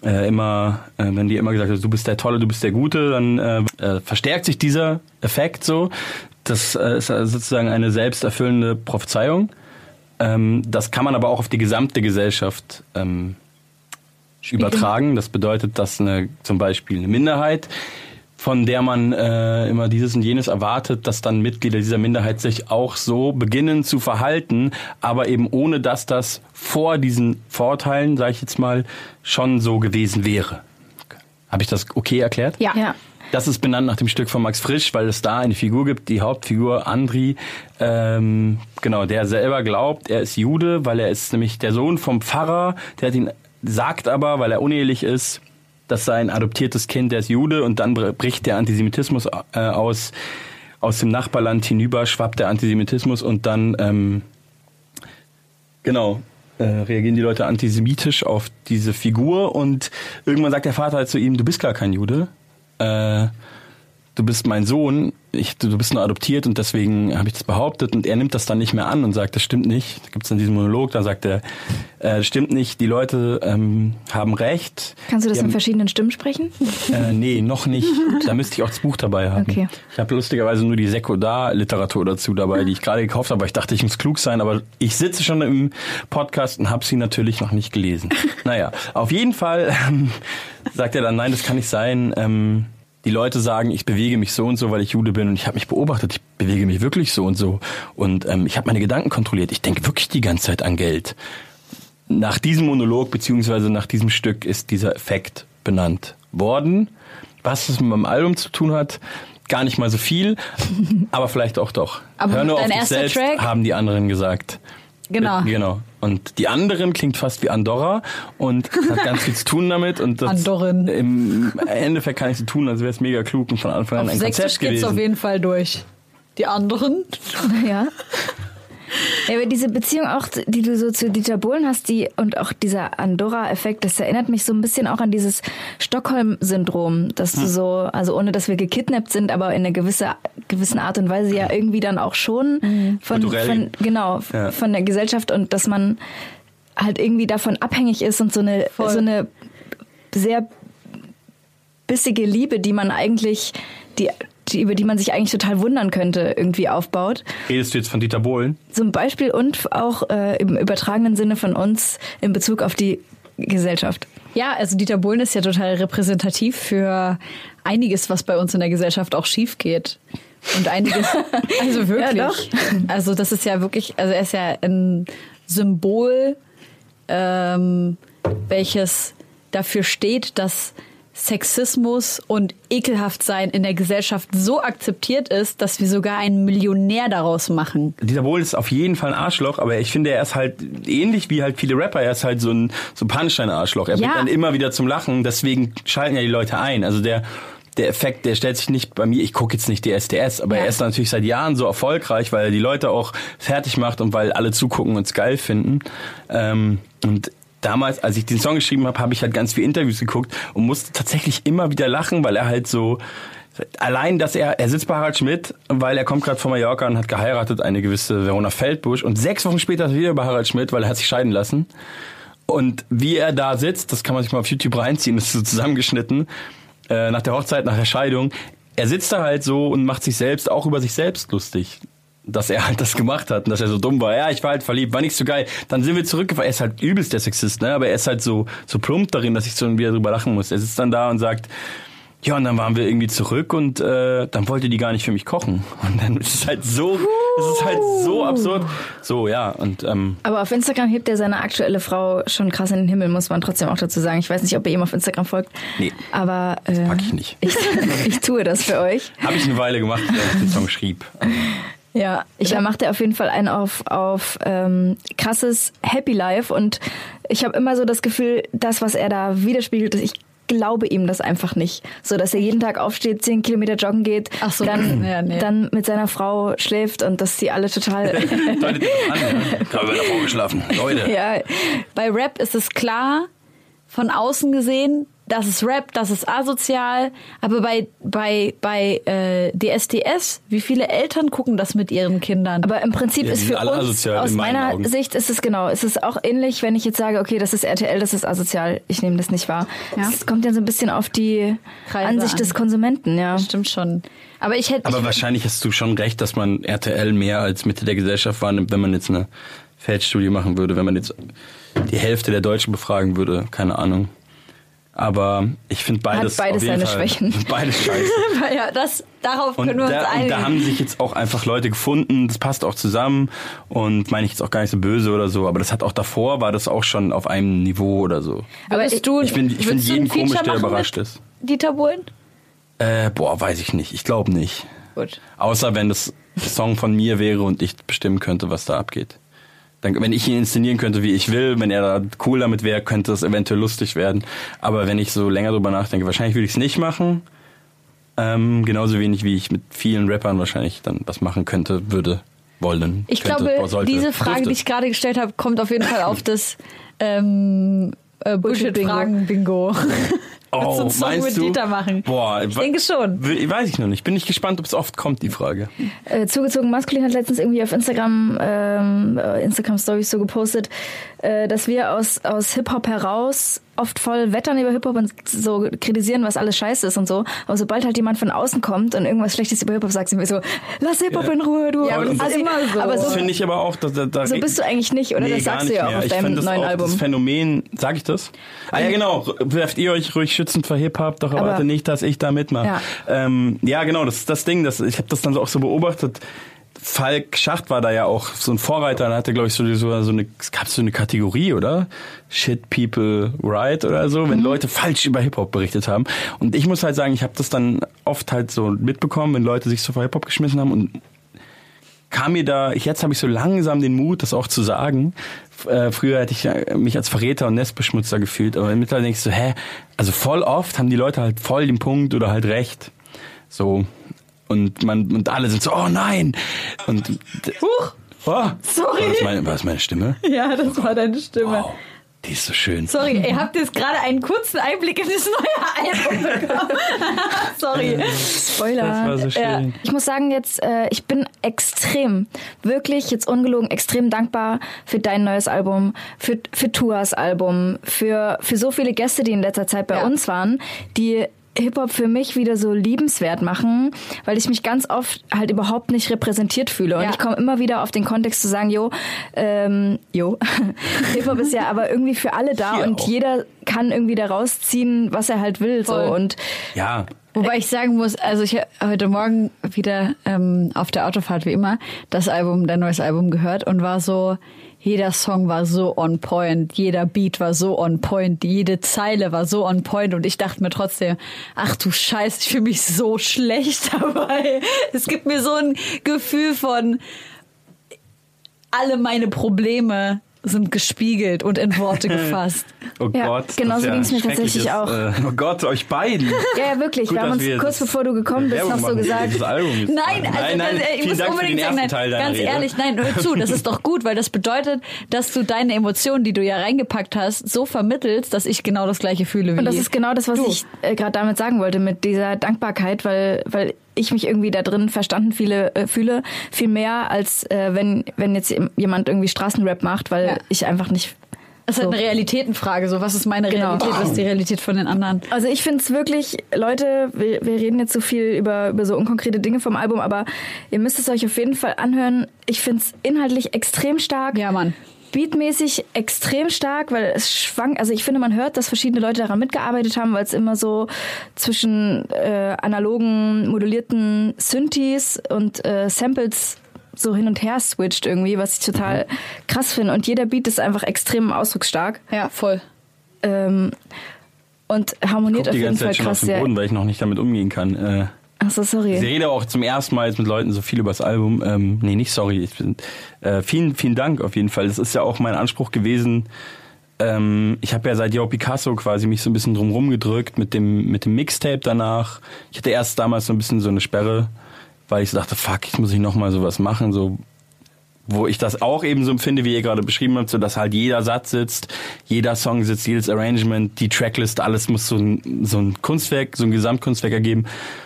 äh, immer, äh, wenn dir immer gesagt wird, du bist der Tolle, du bist der Gute, dann äh, äh, verstärkt sich dieser Effekt so. Das äh, ist sozusagen eine selbsterfüllende Prophezeiung. Ähm, das kann man aber auch auf die gesamte Gesellschaft ähm, übertragen. Das bedeutet, dass eine, zum Beispiel eine Minderheit, von der man äh, immer dieses und jenes erwartet, dass dann Mitglieder dieser Minderheit sich auch so beginnen zu verhalten, aber eben ohne dass das vor diesen Vorteilen, sage ich jetzt mal, schon so gewesen wäre. Habe ich das okay erklärt? Ja. ja. Das ist benannt nach dem Stück von Max Frisch, weil es da eine Figur gibt, die Hauptfigur Andri, ähm, genau, der selber glaubt, er ist Jude, weil er ist nämlich der Sohn vom Pfarrer, der hat ihn, sagt aber, weil er unehelich ist, dass sein adoptiertes Kind, der ist Jude und dann bricht der Antisemitismus äh, aus, aus dem Nachbarland hinüber, schwappt der Antisemitismus und dann, ähm, genau, äh, reagieren die Leute antisemitisch auf diese Figur und irgendwann sagt der Vater halt zu ihm, du bist gar kein Jude äh, du bist mein Sohn, ich, du bist nur adoptiert und deswegen habe ich das behauptet und er nimmt das dann nicht mehr an und sagt, das stimmt nicht. Da gibt es dann diesen Monolog, da sagt er, äh, das stimmt nicht, die Leute ähm, haben recht. Kannst du das die in haben, verschiedenen Stimmen sprechen? Äh, nee, noch nicht. *laughs* Da müsste ich auch das Buch dabei haben. Okay. Ich habe lustigerweise nur die Sekundar-Literatur dazu dabei, die ich gerade gekauft habe, weil ich dachte, ich muss klug sein, aber ich sitze schon im Podcast und habe sie natürlich noch nicht gelesen. *laughs* naja, auf jeden Fall ähm, sagt er dann, nein, das kann nicht sein. Ähm, die Leute sagen, ich bewege mich so und so, weil ich Jude bin und ich habe mich beobachtet, ich bewege mich wirklich so und so und ähm, ich habe meine Gedanken kontrolliert. Ich denke wirklich die ganze Zeit an Geld. Nach diesem Monolog beziehungsweise nach diesem Stück ist dieser Effekt benannt worden. Was es mit meinem Album zu tun hat, gar nicht mal so viel, *laughs* aber vielleicht auch doch. Aber Hör nur auf dich selbst, Track? haben die anderen gesagt. Genau. Äh, Genau. Und die anderen klingt fast wie Andorra und hat *laughs* ganz viel zu tun damit. Und das Andorren. Im Endeffekt kann ich so tun, als wäre es mega klug und von Anfang an Auf ein Sächsisch Konzept geht's auf gewesen. jeden Fall durch. Die anderen? Ja. *laughs* Ja, aber diese Beziehung auch, die du so zu Dieter Bohlen hast, die und auch dieser Andorra-Effekt, das erinnert mich so ein bisschen auch an dieses Stockholm-Syndrom, dass Hm. du so, also ohne dass wir gekidnappt sind, aber in einer gewisse, gewissen Art und Weise ja irgendwie dann auch schon von, Kulturell. von genau Ja. von der Gesellschaft und dass man halt irgendwie davon abhängig ist und so eine Voll. so eine sehr bissige Liebe, die man eigentlich die, die über die man sich eigentlich total wundern könnte, irgendwie aufbaut. Redest du jetzt von Dieter Bohlen? Zum Beispiel und auch äh, im übertragenen Sinne von uns in Bezug auf die Gesellschaft. Ja, also Dieter Bohlen ist ja total repräsentativ für einiges, was bei uns in der Gesellschaft auch schief geht. Und einiges, *laughs* also wirklich. Ja, doch. Also das ist ja wirklich, also er ist ja ein Symbol, ähm, welches dafür steht, dass Sexismus und Ekelhaftsein in der Gesellschaft so akzeptiert ist, dass wir sogar einen Millionär daraus machen. Dieter Bohlen ist auf jeden Fall ein Arschloch, aber ich finde, er ist halt ähnlich wie halt viele Rapper. Er ist halt so ein, so ein Punchline-Arschloch. Er Ja. bringt dann immer wieder zum Lachen, deswegen schalten ja die Leute ein. Also der, der Effekt, der stellt sich nicht bei mir, ich gucke jetzt nicht DSDS, aber Ja. er ist natürlich seit Jahren so erfolgreich, weil er die Leute auch fertig macht und weil alle zugucken und es geil finden. Ähm, und damals, als ich den Song geschrieben habe, habe ich halt ganz viele Interviews geguckt und musste tatsächlich immer wieder lachen, weil er halt so allein, dass er er sitzt bei Harald Schmidt, weil er kommt gerade von Mallorca und hat geheiratet, eine gewisse Verona Feldbusch und sechs Wochen später ist er wieder bei Harald Schmidt, weil er hat sich scheiden lassen. Und wie er da sitzt, das kann man sich mal auf YouTube reinziehen, das ist so zusammengeschnitten, äh, nach der Hochzeit, nach der Scheidung. Er sitzt da halt so und macht sich selbst auch über sich selbst lustig. Dass er halt das gemacht hat und dass er so dumm war. Ja, ich war halt verliebt, war nicht so geil. Dann sind wir zurückgefahren. Er ist halt übelst der Sexist, ne? Aber er ist halt so, so plump darin, dass ich so wieder drüber lachen muss. Er sitzt dann da und sagt, ja, und dann waren wir irgendwie zurück und äh, dann wollte die gar nicht für mich kochen. Und dann ist es halt so, es ist halt so absurd. So, ja, und ähm, Aber auf Instagram hebt er seine aktuelle Frau schon krass in den Himmel, muss man trotzdem auch dazu sagen. Ich weiß nicht, ob ihr ihm auf Instagram folgt. Nee. Aber äh, pack ich nicht. ich, *laughs* ich tue das für euch. Habe ich eine Weile gemacht, als ich den Song schrieb. *laughs* Ja, ich da macht er auf jeden Fall einen auf, auf ähm, krasses Happy Life und ich habe immer so das Gefühl, das, was er da widerspiegelt, ich glaube ihm das einfach nicht. So, dass er jeden Tag aufsteht, zehn Kilometer joggen geht, Ach so, dann, ja, nee. dann mit seiner Frau schläft und dass sie alle total. *laughs* Das an, ja? *laughs* Ich habe bei der Frau geschlafen. Leute. ja, Bei Rap ist es klar, von außen gesehen, das ist Rap, das ist asozial. Aber bei, bei, bei äh, DSDS, wie viele Eltern gucken das mit ihren Kindern? Aber im Prinzip Ja, ist für alle uns, asozial aus meiner Augen. Sicht ist es genau, es ist auch ähnlich, wenn ich jetzt sage, okay, das ist RTL, das ist asozial, ich nehme das nicht wahr. Ja. Es kommt ja so ein bisschen auf die Kreise Ansicht an. des Konsumenten, ja. Stimmt schon. Aber ich hätte. Aber ich, wahrscheinlich hast du schon recht, dass man RTL mehr als Mitte der Gesellschaft wahrnimmt, wenn man jetzt eine Feldstudie machen würde, wenn man jetzt die Hälfte der Deutschen befragen würde, keine Ahnung. Aber ich finde beides, beides auf jeden seine Fall, Schwächen. *laughs* Beides scheiße. *laughs* ja, das, darauf Und können wir uns da, und einigen. da haben sich jetzt auch einfach Leute gefunden, das passt auch zusammen und meine ich jetzt auch gar nicht so böse oder so, aber das hat auch davor, war das auch schon auf einem Niveau oder so. Aber ich- du, Ich finde ich find würdest du ein jeden komisch, der überrascht ist. Dieter Bohlen? Äh, boah, weiß ich nicht. Ich glaube nicht. Gut. Außer wenn das Song von mir wäre und ich bestimmen könnte, was da abgeht. Dann, wenn ich ihn inszenieren könnte, wie ich will, wenn er da cool damit wäre, könnte es eventuell lustig werden. Aber wenn ich so länger drüber nachdenke, wahrscheinlich würde ich es nicht machen. Ähm, genauso wenig wie ich mit vielen Rappern wahrscheinlich dann was machen könnte, würde, wollen. Ich könnte, glaube, sollte, diese Frage, dürfte. die ich gerade gestellt habe, kommt auf jeden Fall auf *laughs* das ähm, äh, Bullshit-Fragen-Bingo. *laughs* Willst du einen Song meinst mit du? Dieter machen? Boah, Ich denke schon. Weiß ich noch nicht. Bin ich gespannt, ob es oft kommt, die Frage. Äh, zugezogen maskulin hat letztens irgendwie auf Instagram ähm, äh, Instagram Stories so gepostet, äh, dass wir aus aus Hip Hop heraus oft voll wettern über Hip Hop und so kritisieren, was alles scheiße ist und so. Aber sobald halt jemand von außen kommt und irgendwas Schlechtes über Hip Hop sagt, sind wir so, lass Hip Hop in Ruhe, du. Ja, aber das ist Assi. immer so. Aber Das so, finde ich aber auch, dass da, da so bist du eigentlich nicht, oder? Nee, das sagst du ja auch mehr. auf deinem neuen auch Album. Das Phänomen, sag ich das? Ah ja, genau. Werft ihr euch ruhig schützend vor Hip-Hop, doch erwarte nicht, dass ich da mitmache. Ja. Ähm, ja, genau, das ist das Ding. Das, ich habe das dann auch so beobachtet. Falk Schacht war da ja auch so ein Vorreiter, da hatte, glaube ich, so, so, so eine, es gab so eine Kategorie, oder? Shit People Right oder so, Mhm. wenn Leute falsch über Hip-Hop berichtet haben. Und ich muss halt sagen, ich habe das dann oft halt so mitbekommen, wenn Leute sich so vor Hip-Hop geschmissen haben und kam mir da, jetzt habe ich so langsam den Mut, das auch zu sagen. Äh, früher hätte ich äh, mich als Verräter und Nestbeschmutzer gefühlt, aber mittlerweile denke ich so, hä, also voll oft haben die Leute halt voll den Punkt oder halt recht. So. Und man, und alle sind so, oh nein! Und, Huch! Oh, Sorry. War das, meine, war das meine Stimme? Ja, das war deine Stimme. Wow, die ist so schön. Sorry, ihr habt jetzt gerade einen kurzen Einblick in das neue Album bekommen. *laughs* Sorry. Spoiler. Das war so schön. Ja. Ich muss sagen, jetzt, äh, ich bin extrem, wirklich jetzt ungelogen, extrem dankbar für dein neues Album, für, für Tuas Album, für, für so viele Gäste, die in letzter Zeit bei Ja. uns waren, die Hip-Hop für mich wieder so liebenswert machen, weil ich mich ganz oft halt überhaupt nicht repräsentiert fühle. Und Ja. ich komme immer wieder auf den Kontext zu sagen, jo, ähm, jo, *laughs* Hip-Hop ist ja aber irgendwie für alle da Hier und auch. jeder kann irgendwie da rausziehen, was er halt will. Voll. So. Und Ja, Wobei ich sagen muss, also ich habe heute Morgen wieder ähm, auf der Autofahrt wie immer das Album, dein neues Album gehört und war so, jeder Song war so on point, jeder Beat war so on point, jede Zeile war so on point. Und ich dachte mir trotzdem, ach du Scheiß, ich fühle mich so schlecht *laughs* dabei. Es gibt mir so ein Gefühl von, alle meine Probleme sind gespiegelt und in Worte *laughs* gefasst. oh Ja, Gott. genau das so ist ja ging's mir ein tatsächlich auch. Äh, oh Gott, euch beiden. Ja, ja, wirklich. Gut, wir haben uns wir kurz bevor du gekommen bist noch so gesagt. jetzt. Nein, also nein, nein, ganz, ich muss Dank unbedingt sagen, nein, ganz Rede. ehrlich, nein, hör zu, das ist doch gut, weil das bedeutet, dass du deine Emotionen, die du ja reingepackt hast, so vermittelst, dass ich genau das gleiche fühle wie Und das ist genau das, was Du. ich äh, gerade damit sagen wollte, mit dieser Dankbarkeit, weil, weil ich mich irgendwie da drin verstanden viele, äh, fühle, viel mehr als äh, wenn, wenn jetzt jemand irgendwie Straßenrap macht, weil Ja. ich einfach nicht. Das ist halt so. eine Realitätenfrage, so was ist meine Genau. Realität, was ist die Realität von den anderen. Also ich finde es wirklich, Leute, wir, wir reden jetzt so viel über, über so unkonkrete Dinge vom Album, aber ihr müsst es euch auf jeden Fall anhören. Ich finde es inhaltlich extrem stark. Ja, Mann. Beatmäßig extrem stark, weil es schwankt. Also ich finde, man hört, dass verschiedene Leute daran mitgearbeitet haben, weil es immer so zwischen äh, analogen, modulierten Synthes und äh, Samples so hin und her switcht irgendwie, was ich total krass finde. Und jeder Beat ist einfach extrem ausdrucksstark Ja, voll. ähm, und harmoniert auf die jeden ganze Fall Zeit schon auf krass. den. Boden, weil ich noch nicht damit umgehen kann. Äh, Achso, ich sorry. rede auch zum ersten Mal jetzt mit Leuten so viel über das Album. Ähm, nee, nicht sorry. Ich bin, äh, vielen, vielen Dank auf jeden Fall. Das ist ja auch mein Anspruch gewesen, ähm, ich habe ja seit Yo Picasso quasi mich so ein bisschen drumrum gedrückt mit dem, mit dem Mixtape danach. Ich hatte erst damals so ein bisschen so eine Sperre, weil ich so dachte, fuck, jetzt muss ich nochmal sowas machen, so wo ich das auch eben so empfinde, wie ihr gerade beschrieben habt, so dass halt jeder Satz sitzt, jeder Song sitzt, jedes Arrangement, die Tracklist, alles muss so ein, so ein Kunstwerk, so ein Gesamtkunstwerk ergeben.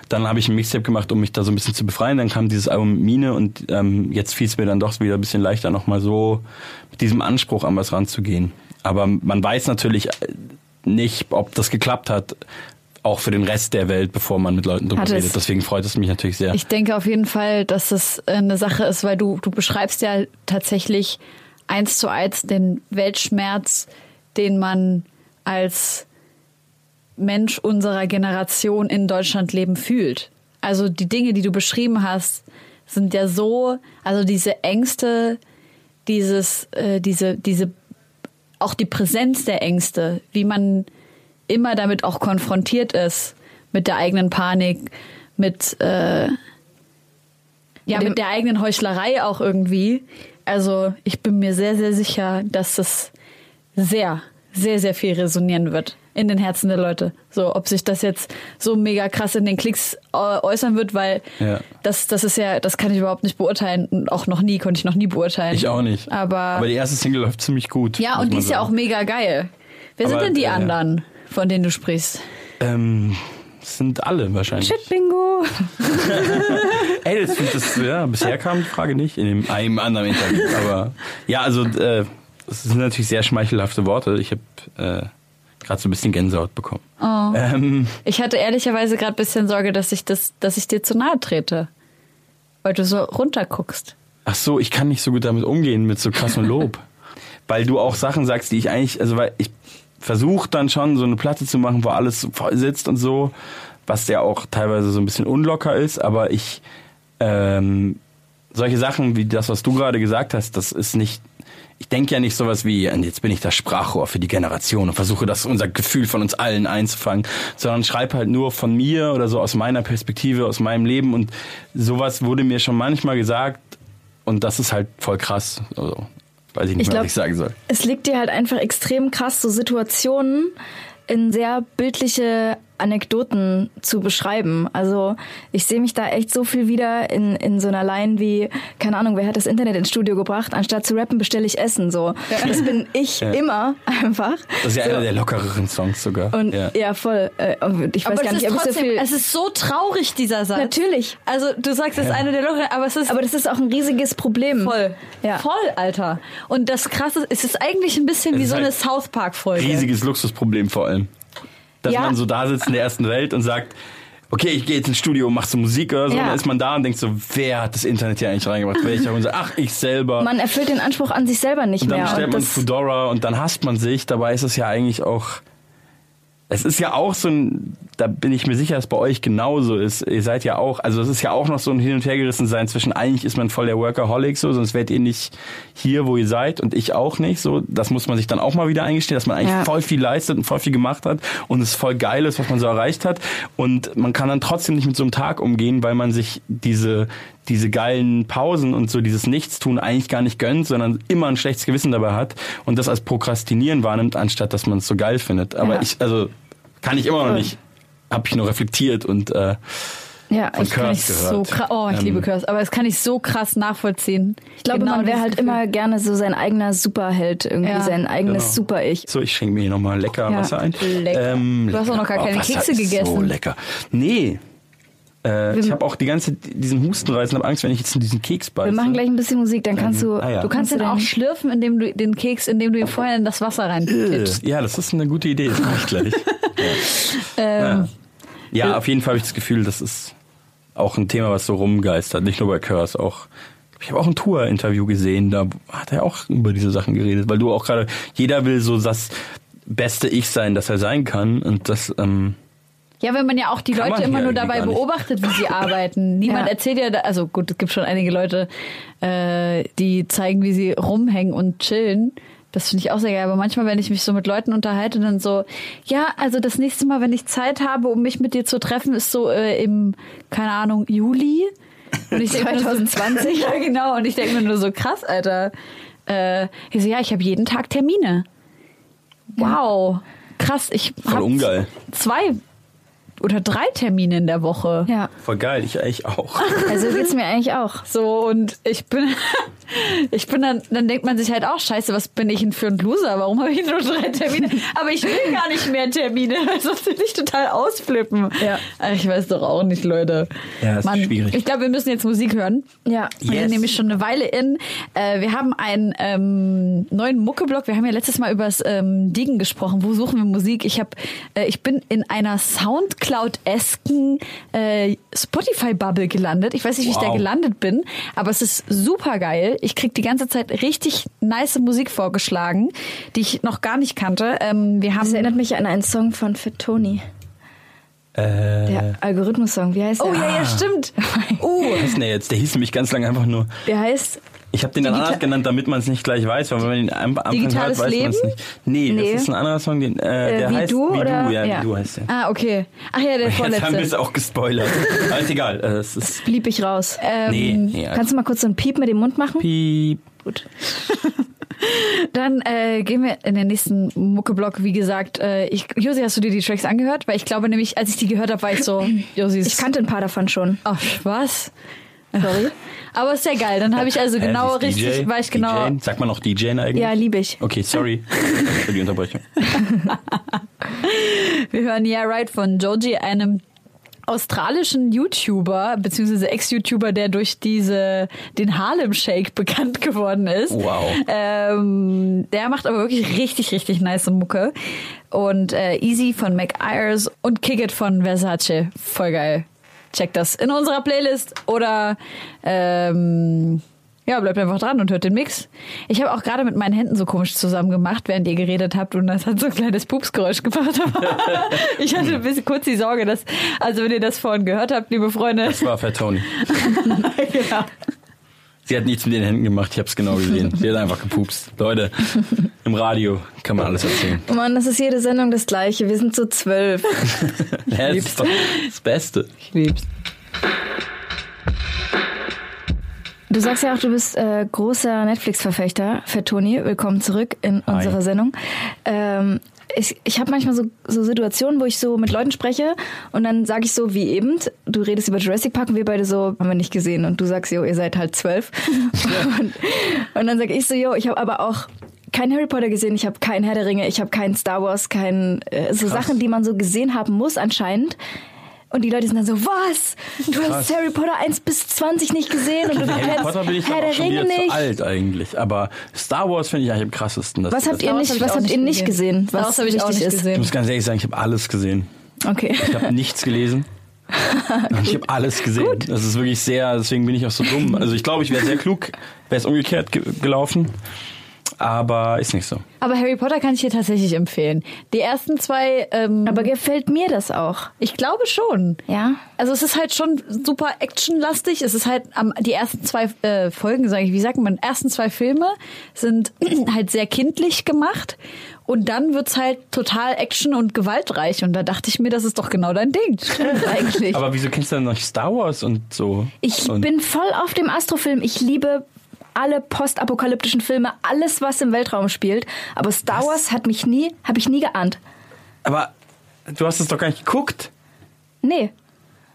Dann habe ich ein Mixtape gemacht, um mich da so ein bisschen zu befreien. Dann kam dieses Album Mine und ähm, jetzt fiel es mir dann doch wieder ein bisschen leichter, nochmal so mit diesem Anspruch an was ranzugehen. Aber man weiß natürlich nicht, ob das geklappt hat, auch für den Rest der Welt, bevor man mit Leuten drüber redet. Deswegen freut es mich natürlich sehr. Ich denke auf jeden Fall, dass das eine Sache ist, weil du, du beschreibst ja tatsächlich eins zu eins den Weltschmerz, den man als Mensch unserer Generation in Deutschland leben fühlt. Also die Dinge, die du beschrieben hast, sind ja so, also diese Ängste, dieses, äh, diese, diese, auch die Präsenz der Ängste, wie man immer damit auch konfrontiert ist, mit der eigenen Panik, mit, äh, ja, mit der eigenen Heuchlerei auch irgendwie. Also ich bin mir sehr, sehr sicher, dass das sehr, sehr, sehr viel resonieren wird in den Herzen der Leute. So, ob sich das jetzt so mega krass in den Klicks äh, äußern wird, weil Ja. das, das ist ja, das kann ich überhaupt nicht beurteilen. Und auch noch nie, konnte ich noch nie beurteilen. Ich auch nicht. Aber, Aber die erste Single läuft ziemlich gut. ja, und die ist ja auch sagen. mega geil. Wer sind Aber, denn die äh, anderen, von denen du sprichst? Ähm, das sind alle wahrscheinlich. Shit, Bingo. *laughs* Ey, das, das, ja, bisher kam die Frage nicht in dem einem anderen Interview. Aber ja, also äh, das sind natürlich sehr schmeichelhafte Worte. Ich habe äh, gerade so ein bisschen Gänsehaut bekommen. Oh. Ähm, Ich hatte ehrlicherweise gerade ein bisschen Sorge, dass ich, das, dass ich dir zu nahe trete. Weil du so runterguckst. ach so, ich kann nicht so gut damit umgehen mit so krassem Lob, *laughs* weil du auch Sachen sagst, die ich eigentlich, also weil ich versuche dann schon so eine Platte zu machen, wo alles voll sitzt und so, was ja auch teilweise so ein bisschen unlocker ist, aber ich ähm, solche Sachen wie das, was du gerade gesagt hast, das ist nicht. Ich denke ja nicht sowas wie, jetzt bin ich das Sprachrohr für die Generation und versuche das unser Gefühl von uns allen einzufangen, sondern schreibe halt nur von mir oder so aus meiner Perspektive, aus meinem Leben und sowas wurde mir schon manchmal gesagt und das ist halt voll krass. Also, weiß ich nicht Ich mehr, glaub- was ich sagen soll. Es liegt dir halt einfach extrem krass, so Situationen in sehr bildliche Anekdoten zu beschreiben. Also ich sehe mich da echt so viel wieder in, in so einer Line wie, keine Ahnung, wer hat das Internet ins Studio gebracht? Anstatt zu rappen, bestelle ich Essen. So, Das bin ich immer einfach. Das ist ja so. einer der lockereren Songs sogar. Und ja. ja, voll. Äh, und ich weiß gar es nicht, ist ob ich so trotzdem, viel. es ist so traurig, dieser Satz. Natürlich. Also du sagst, es ist eine der Locheren, aber es ist Aber das ist auch ein riesiges Problem. voll. Ja. Voll, Alter. Und das Krasse ist, es ist eigentlich ein bisschen Es wie so eine halt South Park-Folge. riesiges Luxusproblem vor allem. Dass Ja. man so da sitzt in der ersten Welt und sagt, okay, ich gehe jetzt ins Studio und mach so Musik oder so. Ja. Und dann ist man da und denkt so, wer hat das Internet hier eigentlich reingebracht? Welcher? Und so, ach, ich selber. Man erfüllt den Anspruch an sich selber nicht und dann mehr. bestellt Und man das, Foodora und dann hasst man sich. Dabei ist es ja eigentlich auch. Es ist ja auch so ein, da bin ich mir sicher, dass bei euch genauso ist. Ihr seid ja auch, also es ist ja auch noch so ein Hin- und Hergerissen sein zwischen eigentlich ist man voll der Workaholic so, sonst wärt ihr nicht hier, wo ihr seid und ich auch nicht so. Das muss man sich dann auch mal wieder eingestehen, dass man eigentlich Ja. voll viel leistet und voll viel gemacht hat und es voll geil ist, was man so erreicht hat. Und man kann dann trotzdem nicht mit so einem Tag umgehen, weil man sich diese, diese geilen Pausen und so dieses Nichtstun eigentlich gar nicht gönnt, sondern immer ein schlechtes Gewissen dabei hat und das als Prokrastinieren wahrnimmt, anstatt dass man es so geil findet. Aber Ja. ich, also kann ich immer noch nicht, habe ich nur reflektiert und äh, ja, von ich, kann ich Curse so krass, oh, ich Ähm, liebe Curse, aber das kann ich so krass nachvollziehen. ich glaube, Genau man wäre halt Gefühl. immer gerne so sein eigener Superheld, irgendwie Ja. sein eigenes Genau. Super-Ich. So, ich schenke mir hier nochmal lecker Ja. Wasser ein. Ähm, Lecker. Du hast auch noch gar keine Wasser Kekse ist gegessen. So lecker. Nee. Äh, ich habe auch die ganze diesen Hustenreiz und habe Angst, wenn ich jetzt in diesen Keks beiße. Wir machen gleich ein bisschen Musik, dann kannst du. ah ja. Du kannst den auch schlürfen, indem du den Keks, indem du ihn vorher in das Wasser rein Ja, das ist eine gute Idee. Das mache ich gleich. *laughs* ja. ja, auf jeden Fall habe ich das Gefühl, das ist auch ein Thema, was so rumgeistert. Nicht nur bei Curse, auch. Ich habe auch ein Tour-Interview gesehen, da hat er auch über diese Sachen geredet, weil du auch gerade, jeder will so das beste Ich sein, das er sein kann. Und das, ähm, Ja, wenn man ja auch die Kann Leute immer nur dabei beobachtet, wie sie *laughs* arbeiten. Niemand Ja. erzählt ja, da, also gut, es gibt schon einige Leute, äh, die zeigen, wie sie rumhängen und chillen. Das finde ich auch sehr geil. Aber manchmal, wenn ich mich so mit Leuten unterhalte, dann so, ja, also das nächste Mal, wenn ich Zeit habe, um mich mit dir zu treffen, ist so äh, im, keine Ahnung, Juli. Und ich denke mir nur so- 2020? *laughs* ja, genau. Und ich denke mir nur so, krass, Alter. Äh, ich so, ja, ich habe jeden Tag Termine. Wow. Krass, ich Voll hab ungeil. zwei oder drei Termine in der Woche. Ja, Voll geil, ich eigentlich auch. *laughs* also geht's mir eigentlich auch. So, und ich bin, *laughs* ich bin dann, dann denkt man sich halt auch, scheiße, was bin ich denn für ein Loser? Warum habe ich nur drei Termine? Aber ich will gar nicht mehr Termine, *laughs* sonst will ich total ausflippen. Ja. Ich weiß doch auch nicht, Leute. Ja, ist schwierig. Ich glaube, wir müssen jetzt Musik hören. Ja. Wir sind Yes. nämlich schon eine Weile in. Äh, wir haben einen ähm, neuen Muckeblock. Wir haben ja letztes Mal über das ähm, Diggen gesprochen. Wo suchen wir Musik? Ich hab, äh, ich bin in einer Soundcloud-esken äh, Spotify-Bubble gelandet. Ich weiß nicht, wie ich da Wow. gelandet bin, aber es ist super geil. Ich krieg die ganze Zeit richtig nice Musik vorgeschlagen, die ich noch gar nicht kannte. Ähm, wir haben Das erinnert mich an einen Song von Fit Tony. Äh, Der Algorithmus-Song. Wie heißt der? Oh ja, ja, stimmt. Uh, was ist denn der jetzt? Der hieß nämlich ganz lange einfach nur. Der heißt. Ich habe den dann Digita- anders genannt, damit man es nicht gleich weiß, weil wenn man den am Anfang Digitales hört, weiß man es Leben? nicht. Nee, Nee. das ist ein anderer Song, den, äh, Äh, der Wie heißt du, Wie oder? du, ja, Ja. wie du heißt der. ah, okay. Ach ja, der Jetzt haben wir es vorletzte. auch gespoilert. *laughs* Aber ist egal. äh, Es ist. Blieb ich raus. Ähm, Nee, nee. Kannst du mal kurz so ein Piep mit dem Mund machen? Piep. Gut. *laughs* Dann äh, gehen wir in den nächsten Muckeblock. Wie gesagt, äh, ich, Josi, hast du dir die Tracks angehört? Weil ich glaube nämlich, als ich die gehört habe, war ich so, *laughs* Josi. Ich kannte ein paar davon schon. Ach, was? Sorry. Aber ist ja geil. Dann habe ich also genau Äh, richtig, DJ, war ich genau... DJ. Sagt man noch DJ eigentlich? Ja, liebe ich. Okay, sorry für die Unterbrechung. *laughs* Wir hören Yeah Right von Joji, einem australischen YouTuber, beziehungsweise Ex-YouTuber, der durch diese, den Harlem Shake bekannt geworden ist. Wow. Ähm, der macht aber wirklich richtig, richtig nice Mucke. Und äh, Easy von Mac Ayers und Kick It von Versace. Voll geil. Checkt das in unserer Playlist oder ähm, ja, bleibt einfach dran und hört den Mix. Ich habe auch gerade mit meinen Händen so komisch zusammen gemacht, während ihr geredet habt und das hat so ein kleines Pupsgeräusch gemacht. *laughs* Ich hatte ein bisschen kurz die Sorge, dass, also wenn ihr das vorhin gehört habt, liebe Freunde, Das war Fat Tony. genau. *laughs* Sie hat nichts mit den Händen gemacht, ich habe es genau gesehen. Sie hat einfach gepupst. Leute, im Radio kann man alles erzählen. Oh Mann, das ist jede Sendung das Gleiche. Wir sind so zwölf. *laughs* Das ist doch das Beste. Ich lieb's. Du sagst ja auch, du bist äh, großer Netflix-Verfechter für Toni. Willkommen zurück in Hi. unserer Sendung. Ähm, ich ich habe manchmal so, so Situationen, wo ich so mit Leuten spreche und dann sage ich so wie eben, du redest über Jurassic Park und wir beide so, haben wir nicht gesehen und du sagst, jo, ihr seid halt zwölf. *laughs* und, und dann sage ich so, jo, ich habe aber auch kein Harry Potter gesehen, ich habe kein Herr der Ringe, ich habe kein Star Wars, kein äh, so Krass. Sachen, die man so gesehen haben muss anscheinend. Und die Leute sind dann so, was? Du hast. Harry Potter 1 bis 20 nicht gesehen und du *laughs* Harry Potter bin ich Herr der schon Ringe wieder zu nicht. alt eigentlich. Aber Star Wars finde ich eigentlich am krassesten. Was habt ihr nicht, was habt nicht ihr nicht gesehen? Star Wars Was habe ich auch wichtig nicht ist? Ich gesehen. muss ganz ehrlich sagen, ich habe alles gesehen. Okay. Ich habe nichts gelesen. *laughs* Ich habe alles gesehen. Das ist wirklich sehr, deswegen bin ich auch so dumm. Also ich glaube, ich wäre sehr klug, wäre es umgekehrt ge gelaufen. Aber ist nicht so. Aber Harry Potter kann ich dir tatsächlich empfehlen. Die ersten zwei, ähm, Aber gefällt mir das auch? ich glaube schon. Ja. Also es ist halt schon super actionlastig. Es ist halt am, die ersten zwei äh, Folgen, sage ich, wie sagt man, ersten zwei Filme sind *clears throat* halt sehr kindlich gemacht. Und dann wird's halt total action und gewaltreich. Und da dachte ich mir, das ist doch genau dein Ding. *laughs* Eigentlich. Aber wieso kennst du dann noch Star Wars und so? Ich und bin voll auf dem Astrofilm. Ich liebe alle postapokalyptischen Filme, alles was im Weltraum spielt. Aber Star Wars hat mich nie, habe ich nie geahnt. Aber du hast es doch gar nicht geguckt. Nee.